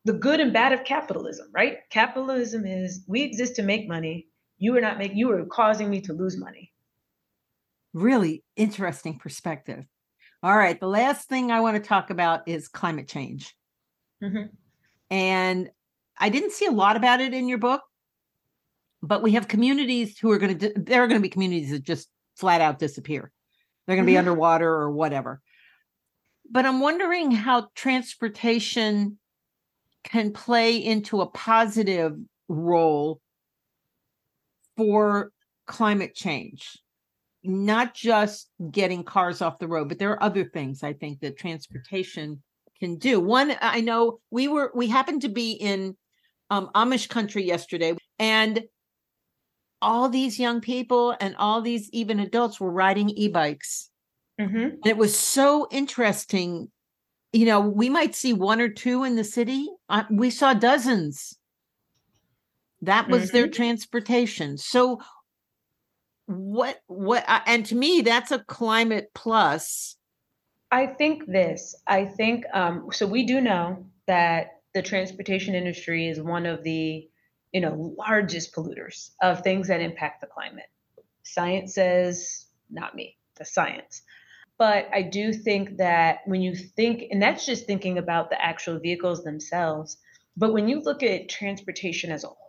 the good and bad of capitalism right? Capitalism is we exist to make money you were not making you were causing me to lose money. Really interesting perspective. All right the last thing i want to talk about is climate change. Mm-hmm. and i didn't see a lot about it in your book but we have communities who are going to there are going to be communities that just flat out disappear. They're going to mm-hmm. be underwater or whatever. But i'm wondering how transportation can play into a positive role for climate change. Not just getting cars off the road but there are other things i think that transportation can do. One i know we were we happened to be in um, amish country yesterday and all these young people and all these even adults were riding e-bikes. Mm-hmm. and it was so interesting. You know we might see one or two in the city. Uh, we saw dozens that was mm-hmm. their transportation. So what what uh, and to me that's a climate plus. I think this. I think um so we do know that the transportation industry is one of the you know largest polluters of things that impact the climate. Science says not me, the science. But I do think that when you think, and that's just thinking about the actual vehicles themselves, but when you look at transportation as a whole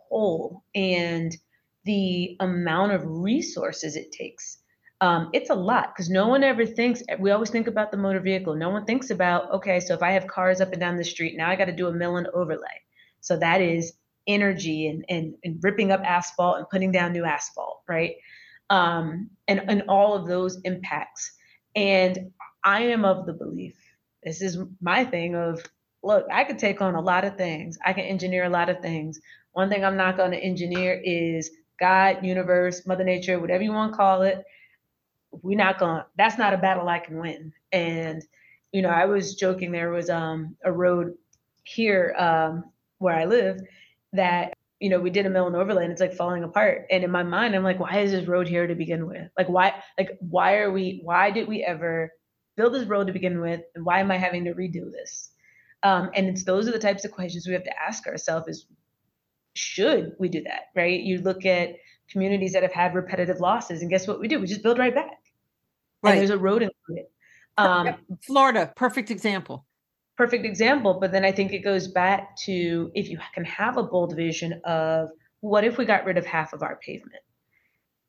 and the amount of resources it takes. Um, it's a lot because no one ever thinks, we always think about the motor vehicle. No one thinks about, okay, so if I have cars up and down the street, now I got to do a mill and overlay. So that is energy and, and, and ripping up asphalt and putting down new asphalt, right? Um, and, and all of those impacts. And I am of the belief, this is my thing of, look, I could take on a lot of things. I can engineer a lot of things, one thing I'm not going to engineer is God, universe, Mother Nature, whatever you want to call it. We're not going. That's not a battle I can win. And you know, I was joking. There was um, a road here um, where I live that you know we did a mill and it's like falling apart. And in my mind, I'm like, why is this road here to begin with? Like, why? Like, why are we? Why did we ever build this road to begin with? And why am I having to redo this? Um, and it's those are the types of questions we have to ask ourselves: is should we do that, right? You look at communities that have had repetitive losses. And guess what we do? We just build right back. Right. And there's a road included. Um, Florida, perfect example. Perfect example. But then I think it goes back to if you can have a bold vision of what if we got rid of half of our pavement?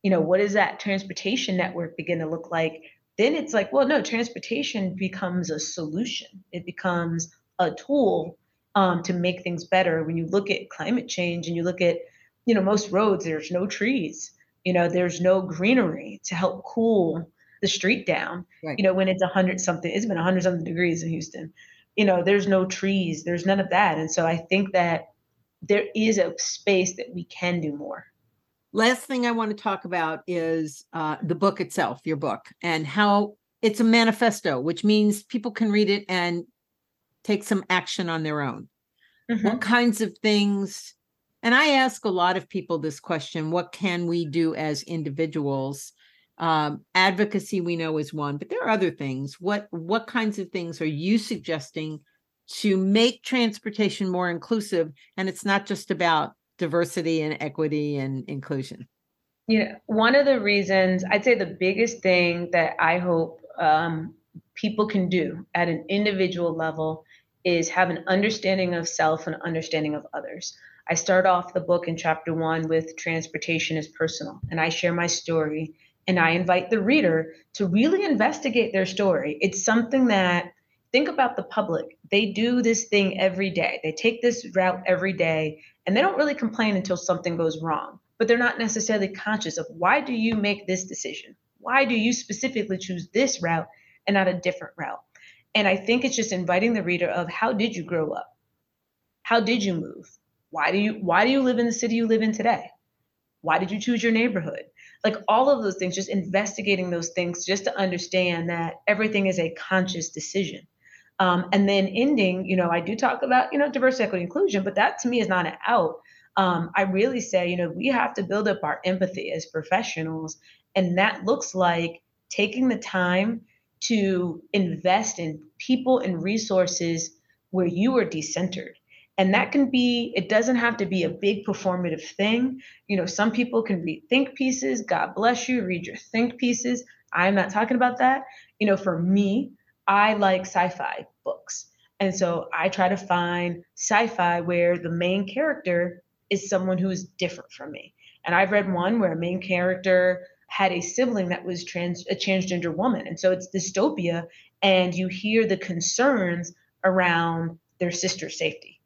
You know, what does that transportation network begin to look like? Then it's like, well, no, transportation becomes a solution. It becomes a tool um, to make things better. When you look at climate change and you look at, you know, most roads, there's no trees. You know, there's no greenery to help cool the street down. Right. You know, when it's a hundred something, it's been a hundred something degrees in Houston. You know, there's no trees, there's none of that. And so I think that there is a space that we can do more. Last thing I want to talk about is uh, the book itself, your book, and how it's a manifesto, which means people can read it and take some action on their own. Mm-hmm. What kinds of things? And I ask a lot of people this question what can we do as individuals? Um, advocacy we know is one, but there are other things. What what kinds of things are you suggesting to make transportation more inclusive? And it's not just about diversity and equity and inclusion. You know, one of the reasons I'd say the biggest thing that I hope um, people can do at an individual level is have an understanding of self and understanding of others. I start off the book in chapter one with transportation is personal, and I share my story and I invite the reader to really investigate their story. It's something that think about the public. They do this thing every day. They take this route every day and they don't really complain until something goes wrong. But they're not necessarily conscious of why do you make this decision? Why do you specifically choose this route and not a different route? And I think it's just inviting the reader of how did you grow up? How did you move? Why do you why do you live in the city you live in today? Why did you choose your neighborhood? Like all of those things, just investigating those things just to understand that everything is a conscious decision. Um, and then ending, you know, I do talk about, you know, diversity, equity, inclusion, but that to me is not an out. Um, I really say, you know, we have to build up our empathy as professionals. And that looks like taking the time to invest in people and resources where you are decentered. And that can be, it doesn't have to be a big performative thing. You know, some people can read think pieces. God bless you, read your think pieces. I'm not talking about that. You know, for me, I like sci fi books. And so I try to find sci fi where the main character is someone who is different from me. And I've read one where a main character had a sibling that was trans a transgender woman. And so it's dystopia and you hear the concerns around their sister's safety.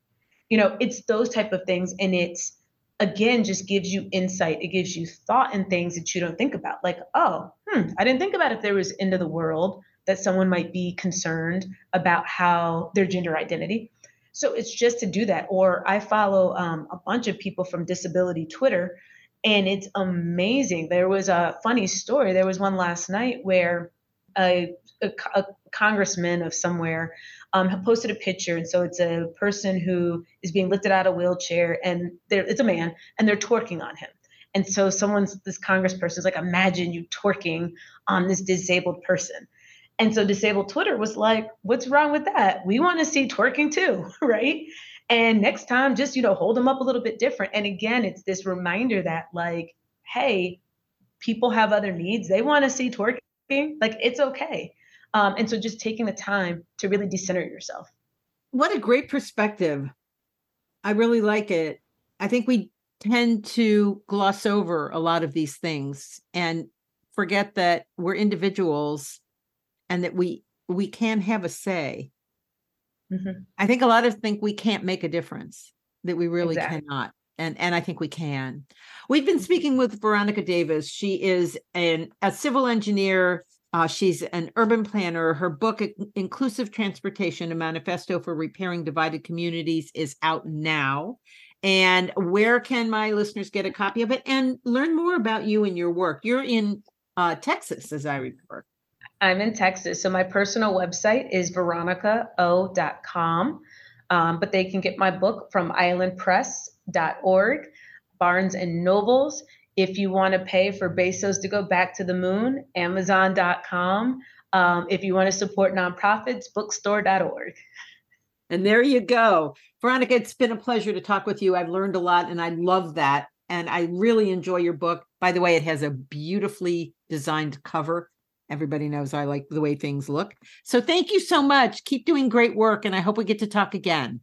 You know it's those type of things and it's again just gives you insight. It gives you thought and things that you don't think about. Like oh hmm i didn't think about if there was end of the world that someone might be concerned about how their gender identity. So it's just to do that. Or i follow um, a bunch of people from disability twitter and it's amazing. There was a funny story. There was one last night where a, a, a congressman of somewhere um, posted a picture, and so it's a person who is being lifted out of a wheelchair, and there it's a man, and they're twerking on him. And so someone's this congressperson is like, imagine you twerking on this disabled person. And so disabled Twitter was like, what's wrong with that? We want to see twerking too, right? And next time, just, you know, hold them up a little bit different. And again, it's this reminder that, like, hey, people have other needs. They want to see twerking. Like, it's okay. Um, and so just taking the time to really decenter yourself. What a great perspective. I really like it. I think we tend to gloss over a lot of these things and forget that we're individuals and that we we can have a say Mm-hmm. I think a lot of think we can't make a difference, that we really exactly. cannot. And, and I think we can. We've been speaking with Veronica Davis. She is an, a civil engineer. Uh, she's an urban planner. Her book, Inclusive Transportation, a manifesto for repairing divided communities, is out now. And where can my listeners get a copy of it and learn more about you and your work? You're in uh, Texas, as I remember. I'm in Texas. So my personal website is veronicao.com. Um, but they can get my book from islandpress.org, Barnes and Nobles. If you want to pay for Bezos to go back to the moon, amazon.com. Um, if you want to support nonprofits, bookstore.org. And there you go. Veronica, it's been a pleasure to talk with you. I've learned a lot and I love that. And I really enjoy your book. By the way, it has a beautifully designed cover. Everybody knows I like the way things look. So thank you so much. Keep doing great work. And I hope we get to talk again.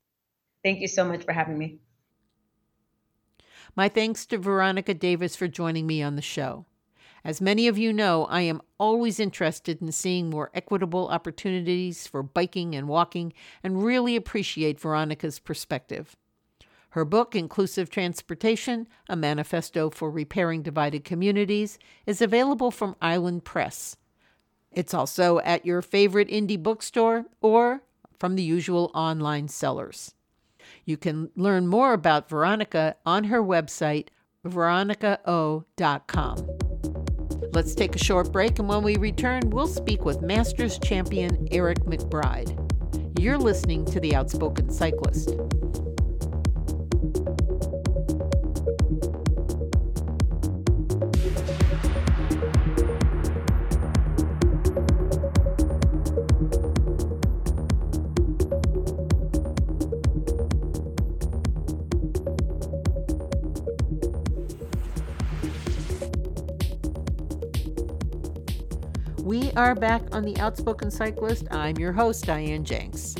Thank you so much for having me. My thanks to Veronica Davis for joining me on the show. As many of you know, I am always interested in seeing more equitable opportunities for biking and walking and really appreciate Veronica's perspective. Her book, Inclusive Transportation A Manifesto for Repairing Divided Communities, is available from Island Press. It's also at your favorite indie bookstore or from the usual online sellers. You can learn more about Veronica on her website, veronicao.com. Let's take a short break, and when we return, we'll speak with Masters champion Eric McBride. You're listening to The Outspoken Cyclist. We are back on the Outspoken Cyclist. I'm your host, Diane Jenks.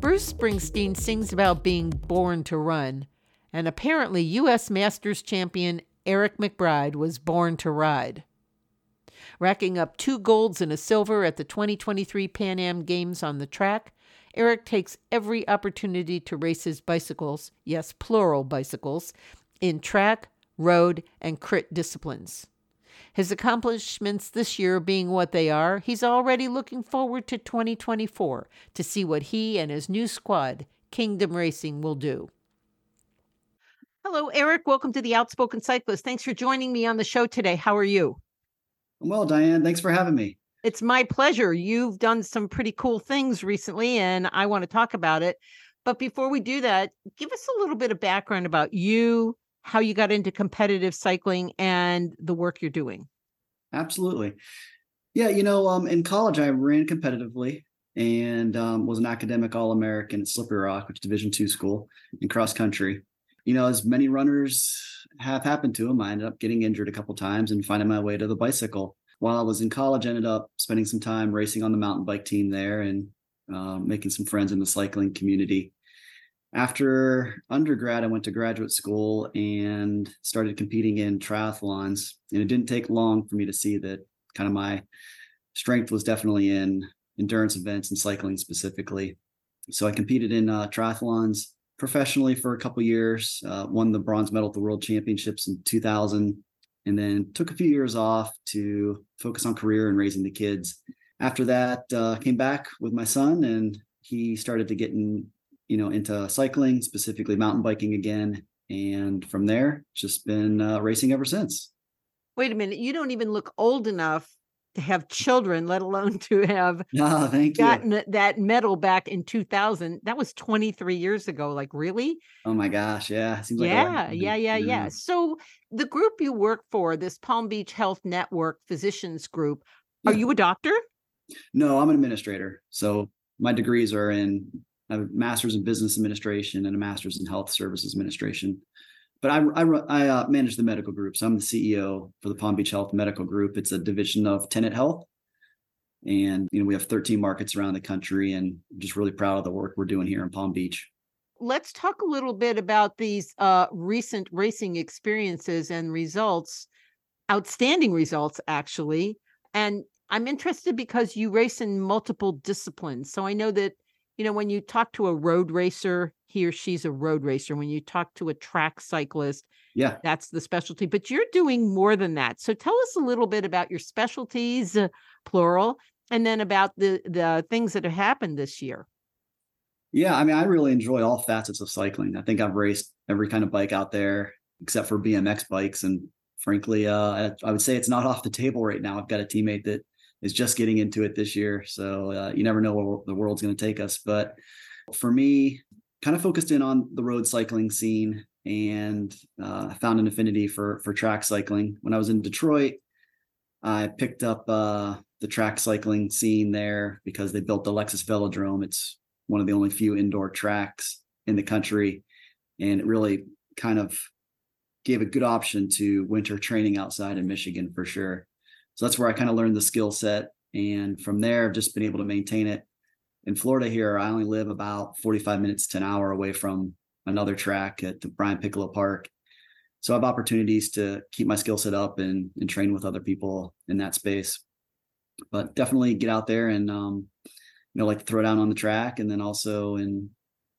Bruce Springsteen sings about being born to run, and apparently, U.S. Masters champion Eric McBride was born to ride. Racking up two golds and a silver at the 2023 Pan Am Games on the track, Eric takes every opportunity to race his bicycles, yes, plural bicycles, in track, road, and crit disciplines. His accomplishments this year being what they are, he's already looking forward to 2024 to see what he and his new squad, Kingdom Racing, will do. Hello, Eric. Welcome to the Outspoken Cyclist. Thanks for joining me on the show today. How are you? I'm well, Diane. Thanks for having me. It's my pleasure. You've done some pretty cool things recently, and I want to talk about it. But before we do that, give us a little bit of background about you, how you got into competitive cycling and the work you're doing. Absolutely. Yeah, you know, um, in college I ran competitively and um, was an academic All-American at Slippery Rock, which is Division two school in cross country. You know, as many runners have happened to them, I ended up getting injured a couple times and finding my way to the bicycle. While I was in college, I ended up spending some time racing on the mountain bike team there and um, making some friends in the cycling community after undergrad, I went to graduate school and started competing in triathlons. And it didn't take long for me to see that kind of my strength was definitely in endurance events and cycling specifically. So I competed in uh, triathlons professionally for a couple years, uh, won the bronze medal at the World Championships in 2000, and then took a few years off to focus on career and raising the kids. After that, uh, came back with my son, and he started to get in you know, into cycling, specifically mountain biking again. And from there, just been uh, racing ever since. Wait a minute. You don't even look old enough to have children, let alone to have oh, thank gotten you. that medal back in 2000. That was 23 years ago. Like, really? Oh my gosh. Yeah. Seems like yeah, yeah, yeah, yeah. So, the group you work for, this Palm Beach Health Network Physicians Group, yeah. are you a doctor? No, I'm an administrator. So, my degrees are in a master's in business administration and a master's in health services administration. But I, I, I uh, manage the medical group. So I'm the CEO for the Palm Beach Health Medical Group. It's a division of Tenet Health. And, you know, we have 13 markets around the country and I'm just really proud of the work we're doing here in Palm Beach. Let's talk a little bit about these uh, recent racing experiences and results, outstanding results, actually. And I'm interested because you race in multiple disciplines. So I know that you know, when you talk to a road racer, he or she's a road racer. When you talk to a track cyclist, yeah, that's the specialty. But you're doing more than that. So tell us a little bit about your specialties, uh, plural, and then about the the things that have happened this year. Yeah, I mean, I really enjoy all facets of cycling. I think I've raced every kind of bike out there except for BMX bikes, and frankly, uh, I would say it's not off the table right now. I've got a teammate that is just getting into it this year. So uh, you never know where the world's going to take us. But for me, kind of focused in on the road cycling scene and uh, found an affinity for for track cycling. When I was in Detroit, I picked up uh, the track cycling scene there because they built the Lexus Velodrome. It's one of the only few indoor tracks in the country, and it really kind of gave a good option to winter training outside in Michigan for sure. So that's where I kind of learned the skill set. And from there, I've just been able to maintain it. In Florida here, I only live about 45 minutes to an hour away from another track at the Brian Piccolo Park. So I have opportunities to keep my skill set up and, and train with other people in that space. But definitely get out there and um, you know, like throw down on the track and then also in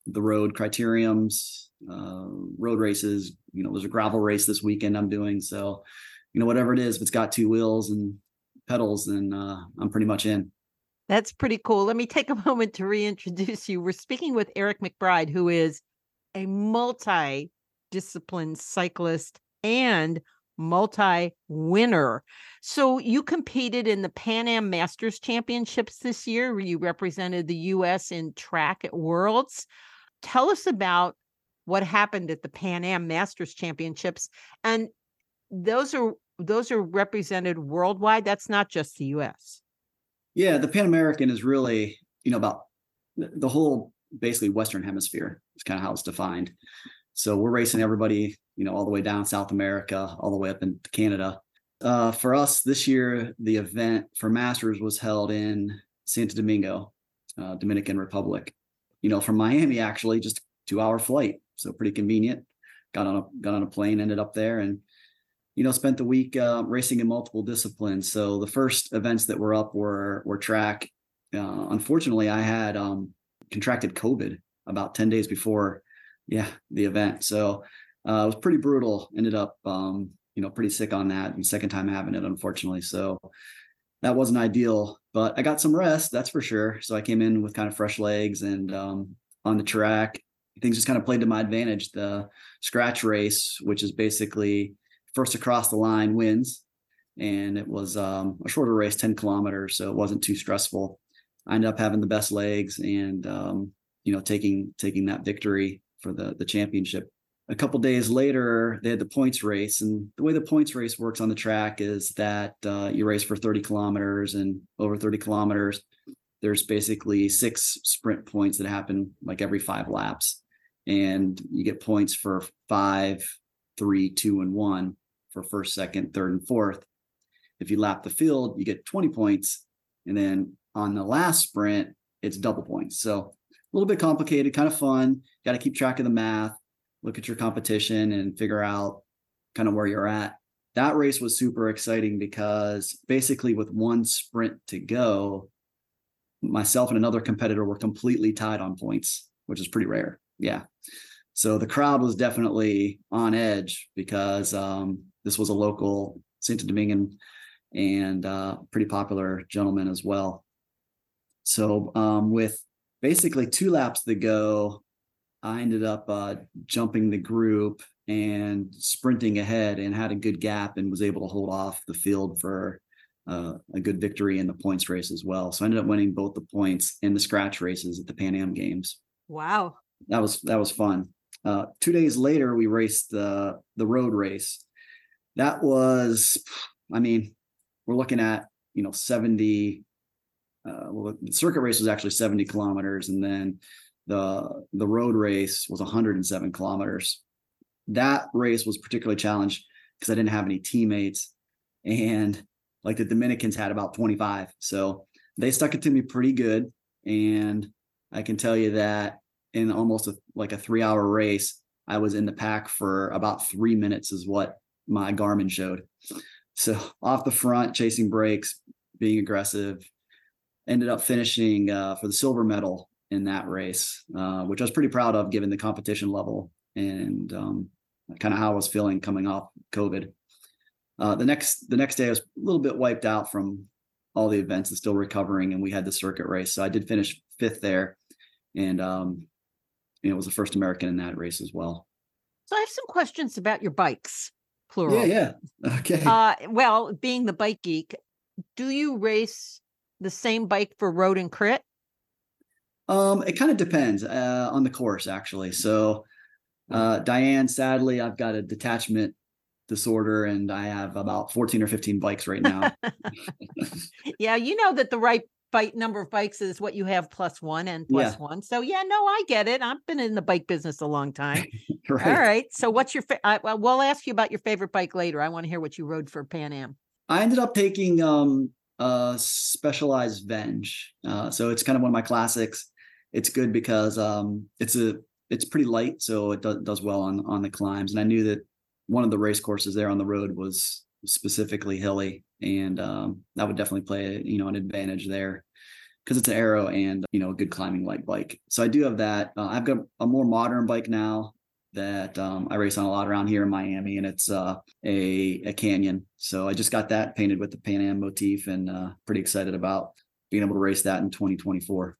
the road criteriums, uh, road races. You know, there's a gravel race this weekend I'm doing. So, you know, whatever it is, if it's got two wheels and pedals, then uh, I'm pretty much in. That's pretty cool. Let me take a moment to reintroduce you. We're speaking with Eric McBride, who is a multi disciplined cyclist and multi winner. So you competed in the Pan Am Masters Championships this year, where you represented the US in track at Worlds. Tell us about what happened at the Pan Am Masters Championships and those are those are represented worldwide that's not just the US. Yeah, the Pan American is really, you know, about the whole basically western hemisphere is kind of how it's defined. So we're racing everybody, you know, all the way down South America, all the way up into Canada. Uh, for us this year, the event for Masters was held in Santo Domingo, uh, Dominican Republic. You know, from Miami, actually, just two hour flight, so pretty convenient. Got on a got on a plane, ended up there, and you know, spent the week uh, racing in multiple disciplines. So the first events that were up were were track. Uh, unfortunately, I had um, contracted COVID about ten days before yeah, the event. So uh, it was pretty brutal. Ended up, um, you know, pretty sick on that. And second time having it, unfortunately. So that wasn't ideal, but I got some rest, that's for sure. So I came in with kind of fresh legs and um, on the track, things just kind of played to my advantage. The scratch race, which is basically first across the line wins. And it was um, a shorter race, 10 kilometers. So it wasn't too stressful. I ended up having the best legs and, um, you know, taking, taking that victory for the the championship. A couple days later, they had the points race, and the way the points race works on the track is that uh, you race for 30 kilometers, and over 30 kilometers, there's basically six sprint points that happen like every five laps, and you get points for five, three, two, and one for first, second, third, and fourth. If you lap the field, you get 20 points, and then on the last sprint, it's double points. So a little bit complicated, kind of fun. Got to keep track of the math, look at your competition, and figure out kind of where you're at. That race was super exciting because basically, with one sprint to go, myself and another competitor were completely tied on points, which is pretty rare. Yeah. So the crowd was definitely on edge because um, this was a local Santo Domingan and uh, pretty popular gentleman as well. So um, with basically two laps to go, I ended up uh, jumping the group and sprinting ahead and had a good gap and was able to hold off the field for uh, a good victory in the points race as well. So I ended up winning both the points and the scratch races at the Pan Am Games. Wow, that was that was fun. Uh, two days later, we raced the the road race. That was, I mean, we're looking at you know seventy uh, well, the circuit race was actually 70 kilometers, and then the the road race was 107 kilometers. That race was particularly challenged because I didn't have any teammates, and like the Dominicans had about 25, so they stuck it to me pretty good. And I can tell you that in almost a, like a three hour race, I was in the pack for about three minutes, is what my Garmin showed. So off the front, chasing breaks, being aggressive, ended up finishing uh, for the silver medal in that race, uh, which I was pretty proud of given the competition level and um, kind of how I was feeling coming off COVID. Uh, the next the next day I was a little bit wiped out from all the events and still recovering, and we had the circuit race. So I did finish fifth there, and um, know was the first American in that race as well. So I have some questions about your bikes, plural. Yeah, yeah. Okay. Uh, well, being the bike geek, do you race the same bike for road and crit? Um, it kind of depends uh, on the course, actually. So, uh, Diane, sadly, I've got a detachment disorder and I have about 14 or 15 bikes right now. yeah, you know that the right bike number of bikes is what you have plus one and plus Yeah. one. So yeah, no, I get it. I've been in the bike business a long time. right. All right. So what's your? Fa- I, well, we'll ask you about your favorite bike later. I want to hear what you rode for Pan Am. I ended up taking um a specialized Venge. Uh, so it's kind of one of my classics. It's good because um it's a it's pretty light, so it does does well on on the climbs. And I knew that one of the race courses there on the road was specifically hilly, and um, that would definitely play you know an advantage there because it's an aero and you know a good climbing light bike. So I do have that. Uh, I've got a more modern bike now that um, I race on a lot around here in Miami, and it's uh, a a Canyon. So I just got that painted with the Pan Am motif, and uh, pretty excited about being able to race that in 2024.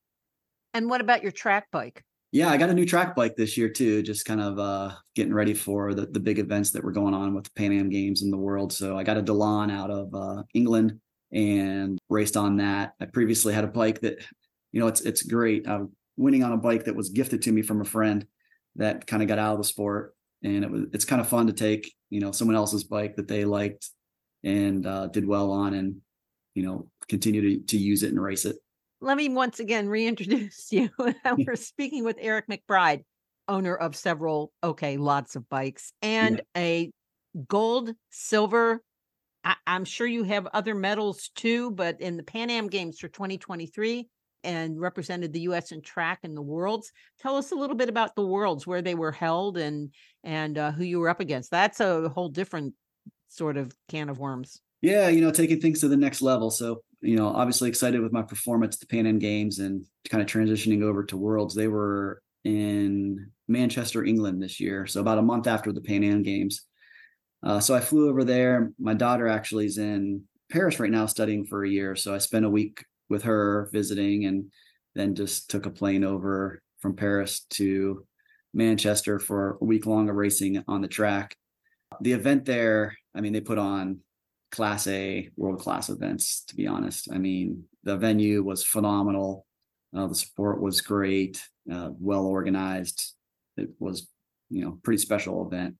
And what about your track bike? Yeah, I got a new track bike this year too. Just kind of uh, getting ready for the the big events that were going on with the Pan Am Games in the world. So I got a Dolan out of uh, England and raced on that. I previously had a bike that, you know, it's it's great. I'm winning on a bike that was gifted to me from a friend that kind of got out of the sport, and it was it's kind of fun to take you know someone else's bike that they liked and uh, did well on, and you know continue to to use it and race it. Let me once again reintroduce you. We're speaking with Eric McBride, owner of several, okay, lots of bikes and a gold, silver. I, I'm sure you have other medals too, but in the Pan Am Games for 2023 and represented the U.S. in track and the Worlds. Tell us a little bit about the Worlds, where they were held, and and uh, who you were up against. That's a whole different sort of can of worms. Yeah, you know, taking things to the next level. So, you know, obviously excited with my performance at the Pan Am Games and kind of transitioning over to Worlds. They were in Manchester, England this year. So about a month after the Pan Am Games. Uh, so I flew over there. My daughter actually is in Paris right now studying for a year. So I spent a week with her visiting and then just took a plane over from Paris to Manchester for a week long of racing on the track. The event there, I mean, they put on class A world class events, to be honest. I mean, the venue was phenomenal. Uh, the support was great, uh, well organized. It was, you know, pretty special event.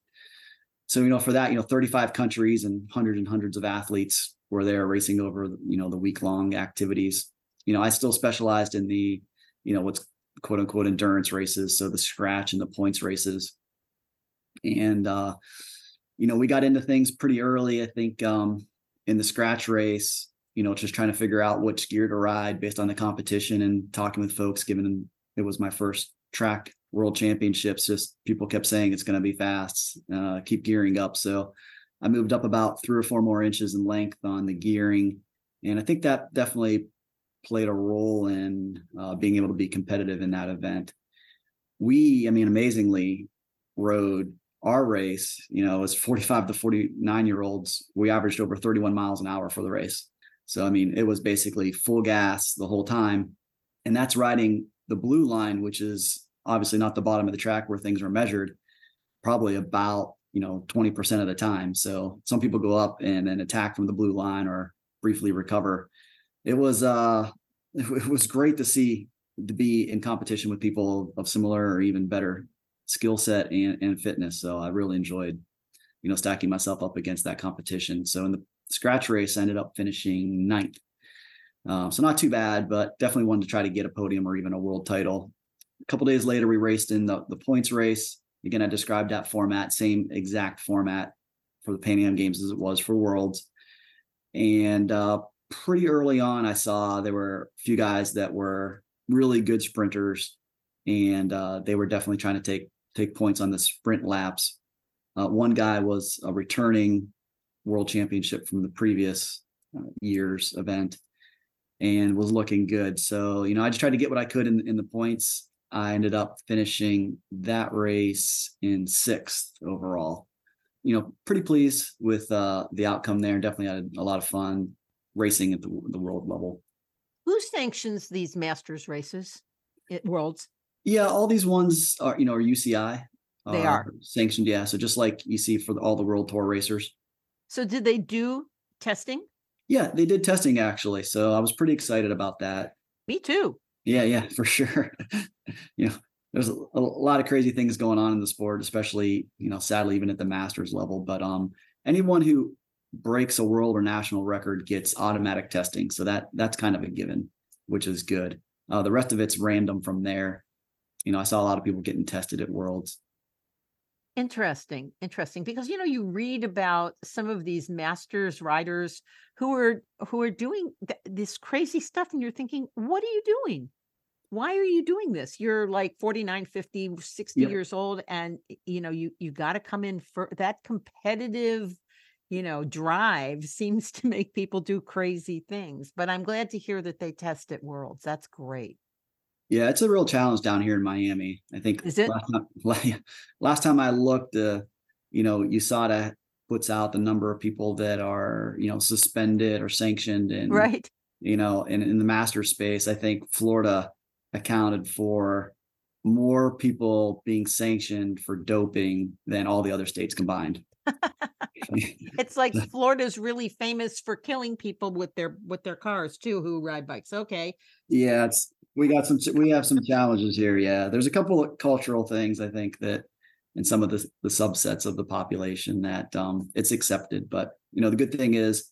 So, you know, for that, you know, 35 countries and hundreds and hundreds of athletes were there racing over, you know, the week long activities. You know, I still specialized in the, you know, what's quote unquote endurance races. So the scratch and the points races. And, uh, you know, we got into things pretty early. I think um, in the scratch race, you know, just trying to figure out which gear to ride based on the competition and talking with folks, given it was my first track world championships. Just people kept saying it's going to be fast, uh, keep gearing up. So I moved up about three or four more inches in length on the gearing. And I think that definitely played a role in uh, being able to be competitive in that event. We, I mean, amazingly rode our race, you know, as 45 to 49 year olds, we averaged over 31 miles an hour for the race. So, I mean, it was basically full gas the whole time. And that's riding the blue line, which is obviously not the bottom of the track where things are measured, probably about, you know, 20% of the time. So some people go up and then attack from the blue line or briefly recover. It was, uh, it was great to see to be in competition with people of similar or even better skill set and, and fitness. So I really enjoyed, you know, stacking myself up against that competition. So in the scratch race, I ended up finishing ninth. Uh, so not too bad, but definitely wanted to try to get a podium or even a world title. A couple days later, we raced in the, the points race. Again, I described that format, same exact format for the Pan Am Games as it was for Worlds. And uh, pretty early on, I saw there were a few guys that were really good sprinters, and uh, they were definitely trying to take take points on the sprint laps. Uh, one guy was a returning world championship from the previous uh, year's event and was looking good. So, you know, I just tried to get what I could in, in the points. I ended up finishing that race in sixth overall. You know, pretty pleased with uh, the outcome there. And definitely had a lot of fun racing at the, the world level. Who sanctions these masters races at Worlds? Yeah, all these ones are, you know, are UCI. They are. sanctioned. Yeah. So just like you see for the, all the world tour racers. So did they do testing? Yeah, they did testing actually. So I was pretty excited about that. Me too. Yeah, yeah, for sure. you know, there's a, a, lot of crazy things going on in the sport, especially, you know, sadly, even at the masters level. But um anyone who breaks a world or national record gets automatic testing. So that that's kind of a given. which is good. Uh, the rest of it's random from there. You know, I saw a lot of people getting tested at Worlds. Interesting, interesting. Because you know, you read about some of these masters riders who are who are doing th- this crazy stuff, and you're thinking, what are you doing? Why are you doing this? You're like 49, 50, 60 Yep. years old, and you know, you you got to come in for that competitive, you know, drive seems to make people do crazy things. But I'm glad to hear that they test at Worlds. That's great. Yeah, it's a real challenge down here in Miami. I think Is it? last time, last time I looked, uh, you know, USADA puts out the number of people that are, you know, suspended or sanctioned and Right. you know, in, in the master space, I think Florida accounted for more people being sanctioned for doping than all the other states combined. It's like Florida's really famous for killing people with their with their cars too, who ride bikes. Okay. yeah, it's we got some we have some challenges here. Yeah, there's a couple of cultural things I think that in some of the the subsets of the population that um it's accepted, but you know the good thing is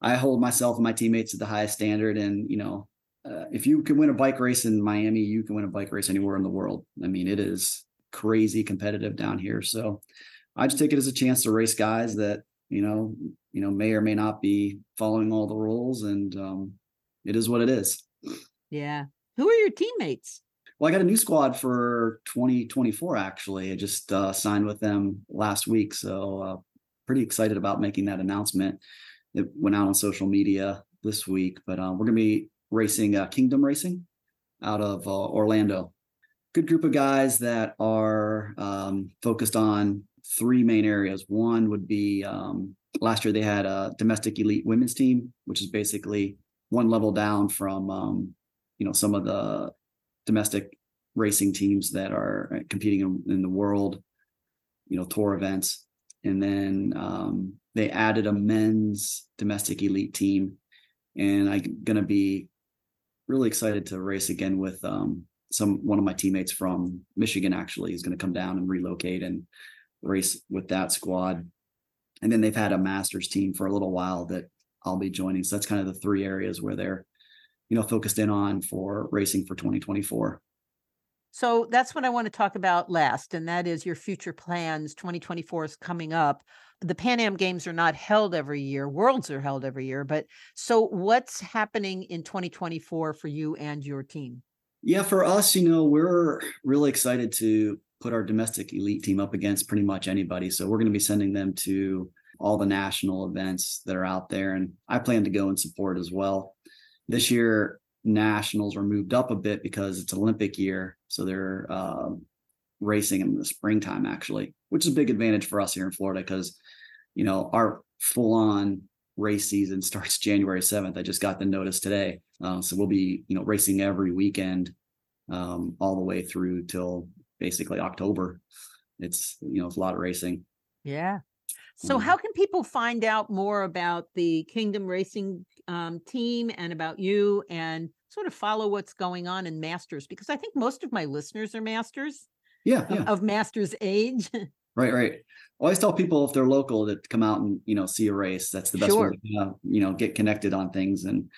I hold myself and my teammates at the highest standard, and you know uh, if you can win a bike race in Miami, you can win a bike race anywhere in the world. I mean, it is crazy competitive down here. So I just take it as a chance to race guys that you know you know may or may not be following all the rules, and um, it is what it is. Yeah. Who are your teammates? Well, I got a new squad for 2024. Actually, I just uh, signed with them last week, so uh, pretty excited about making that announcement. It went out on social media this week, but uh, we're going to be racing uh, Kingdom Racing out of uh, Orlando. Good group of guys that are um, focused on three main areas. One would be um, last year they had a domestic elite women's team, which is basically one level down from um, you know some of the domestic racing teams that are uh, competing in, in the world, you know, tour events. And then um, they added a men's domestic elite team, and I'm gonna be really excited to race again with um, some one of my teammates from Michigan. Actually, is going to come down and relocate and race with that squad. And then they've had a masters team for a little while that I'll be joining. So that's kind of the three areas where they're, you know, focused in on for racing for 2024. So that's what I want to talk about last, and that is your future plans. 2024 is coming up. The Pan Am Games are not held every year, Worlds are held every year. But so what's happening in 2024 for you and your team? Yeah, for us, you know, we're really excited to put our domestic elite team up against pretty much anybody. So we're going to be sending them to all the national events that are out there. And I plan to go and support as well. This year, nationals are moved up a bit because it's Olympic year. So they're uh, racing in the springtime, actually, which is a big advantage for us here in Florida because, you know, our full on race season starts January 7th. I just got the notice today. Uh, so we'll be, you know, racing every weekend um, all the way through till basically October. It's, you know, it's a lot of racing. Yeah. So, Mhm. how can people find out more about the Kingdom Racing um, team and about you and sort of follow what's going on in Masters? Because I think most of my listeners are Masters Yeah. of, Yeah. of Masters age. Right, right. Always tell people if they're local to come out and you know see a race. That's the best Sure. way to uh, you know get connected on things and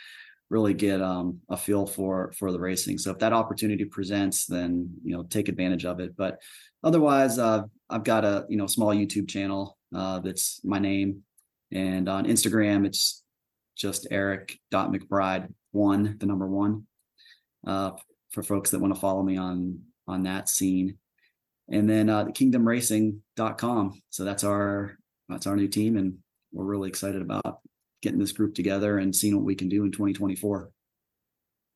really get um, a feel for for the racing. So if that opportunity presents, then you know take advantage of it. But otherwise, uh, I've got a you know small YouTube channel uh, that's my name, and on Instagram it's just Eric dot McBride one, the number one, uh, for folks that want to follow me on on that scene and then uh, kingdomracing.com. So that's our that's our new team, and we're really excited about getting this group together and seeing what we can do in 2024.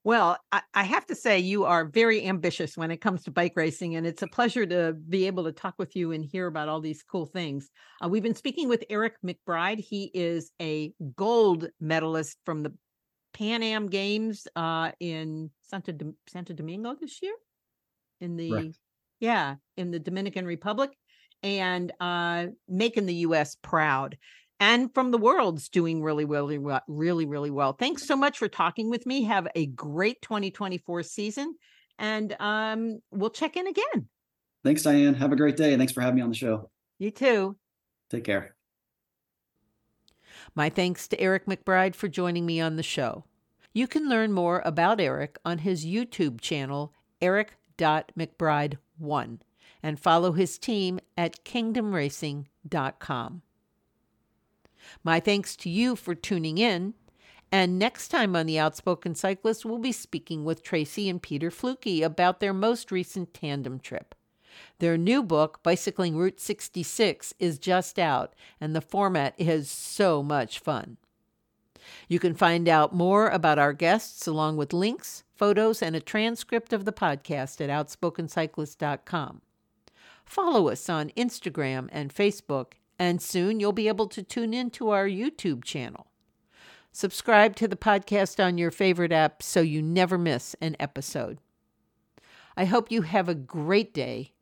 Well, I, I have to say, you are very ambitious when it comes to bike racing, and it's a pleasure to be able to talk with you and hear about all these cool things. Uh, we've been speaking with Eric McBride. He is a gold medalist from the Pan Am Games uh, in Santa Santo Domingo this year, in the Correct. yeah, in the Dominican Republic, and uh, making the U.S. proud and from the world's doing really, really well, really, really well. Thanks so much for talking with me. Have a great 2024 season, and um, we'll check in again. Thanks, Diane. Have a great day, and thanks for having me on the show. You too. Take care. My thanks to Eric McBride for joining me on the show. You can learn more about Eric on his YouTube channel, eric.mcbride1, and follow his team at kingdomracing.com. My thanks to you for tuning in. And next time on The Outspoken Cyclist, we'll be speaking with Tracy and Peter Flucke about their most recent tandem trip. Their new book, Bicycling Route 66, is just out, and the format is so much fun. You can find out more about our guests along with links, photos, and a transcript of the podcast at outspokencyclist.com. Follow us on Instagram and Facebook, and soon you'll be able to tune into our YouTube channel. Subscribe to the podcast on your favorite app so you never miss an episode. I hope you have a great day.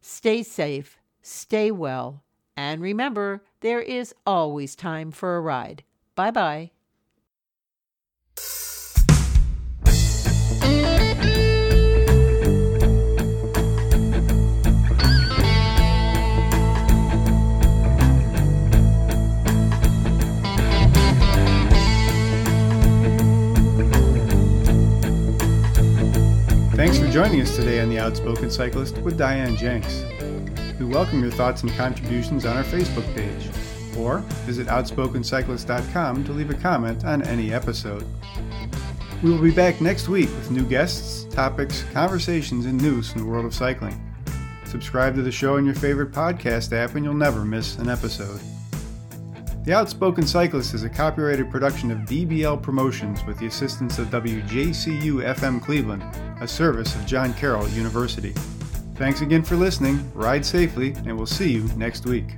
Stay safe, stay well, and remember, there is always time for a ride. Bye bye. Thanks for joining us today on The Outspoken Cyclist with Diane Jenks. We welcome your thoughts and contributions on our Facebook page, or visit outspokencyclist.com to leave a comment on any episode. We will be back next week with new guests, topics, conversations, and news from the world of cycling. Subscribe to the show in your favorite podcast app and you'll never miss an episode. The Outspoken Cyclist is a copyrighted production of DBL Promotions with the assistance of WJCU FM Cleveland, a service of John Carroll University. Thanks again for listening, ride safely, and we'll see you next week.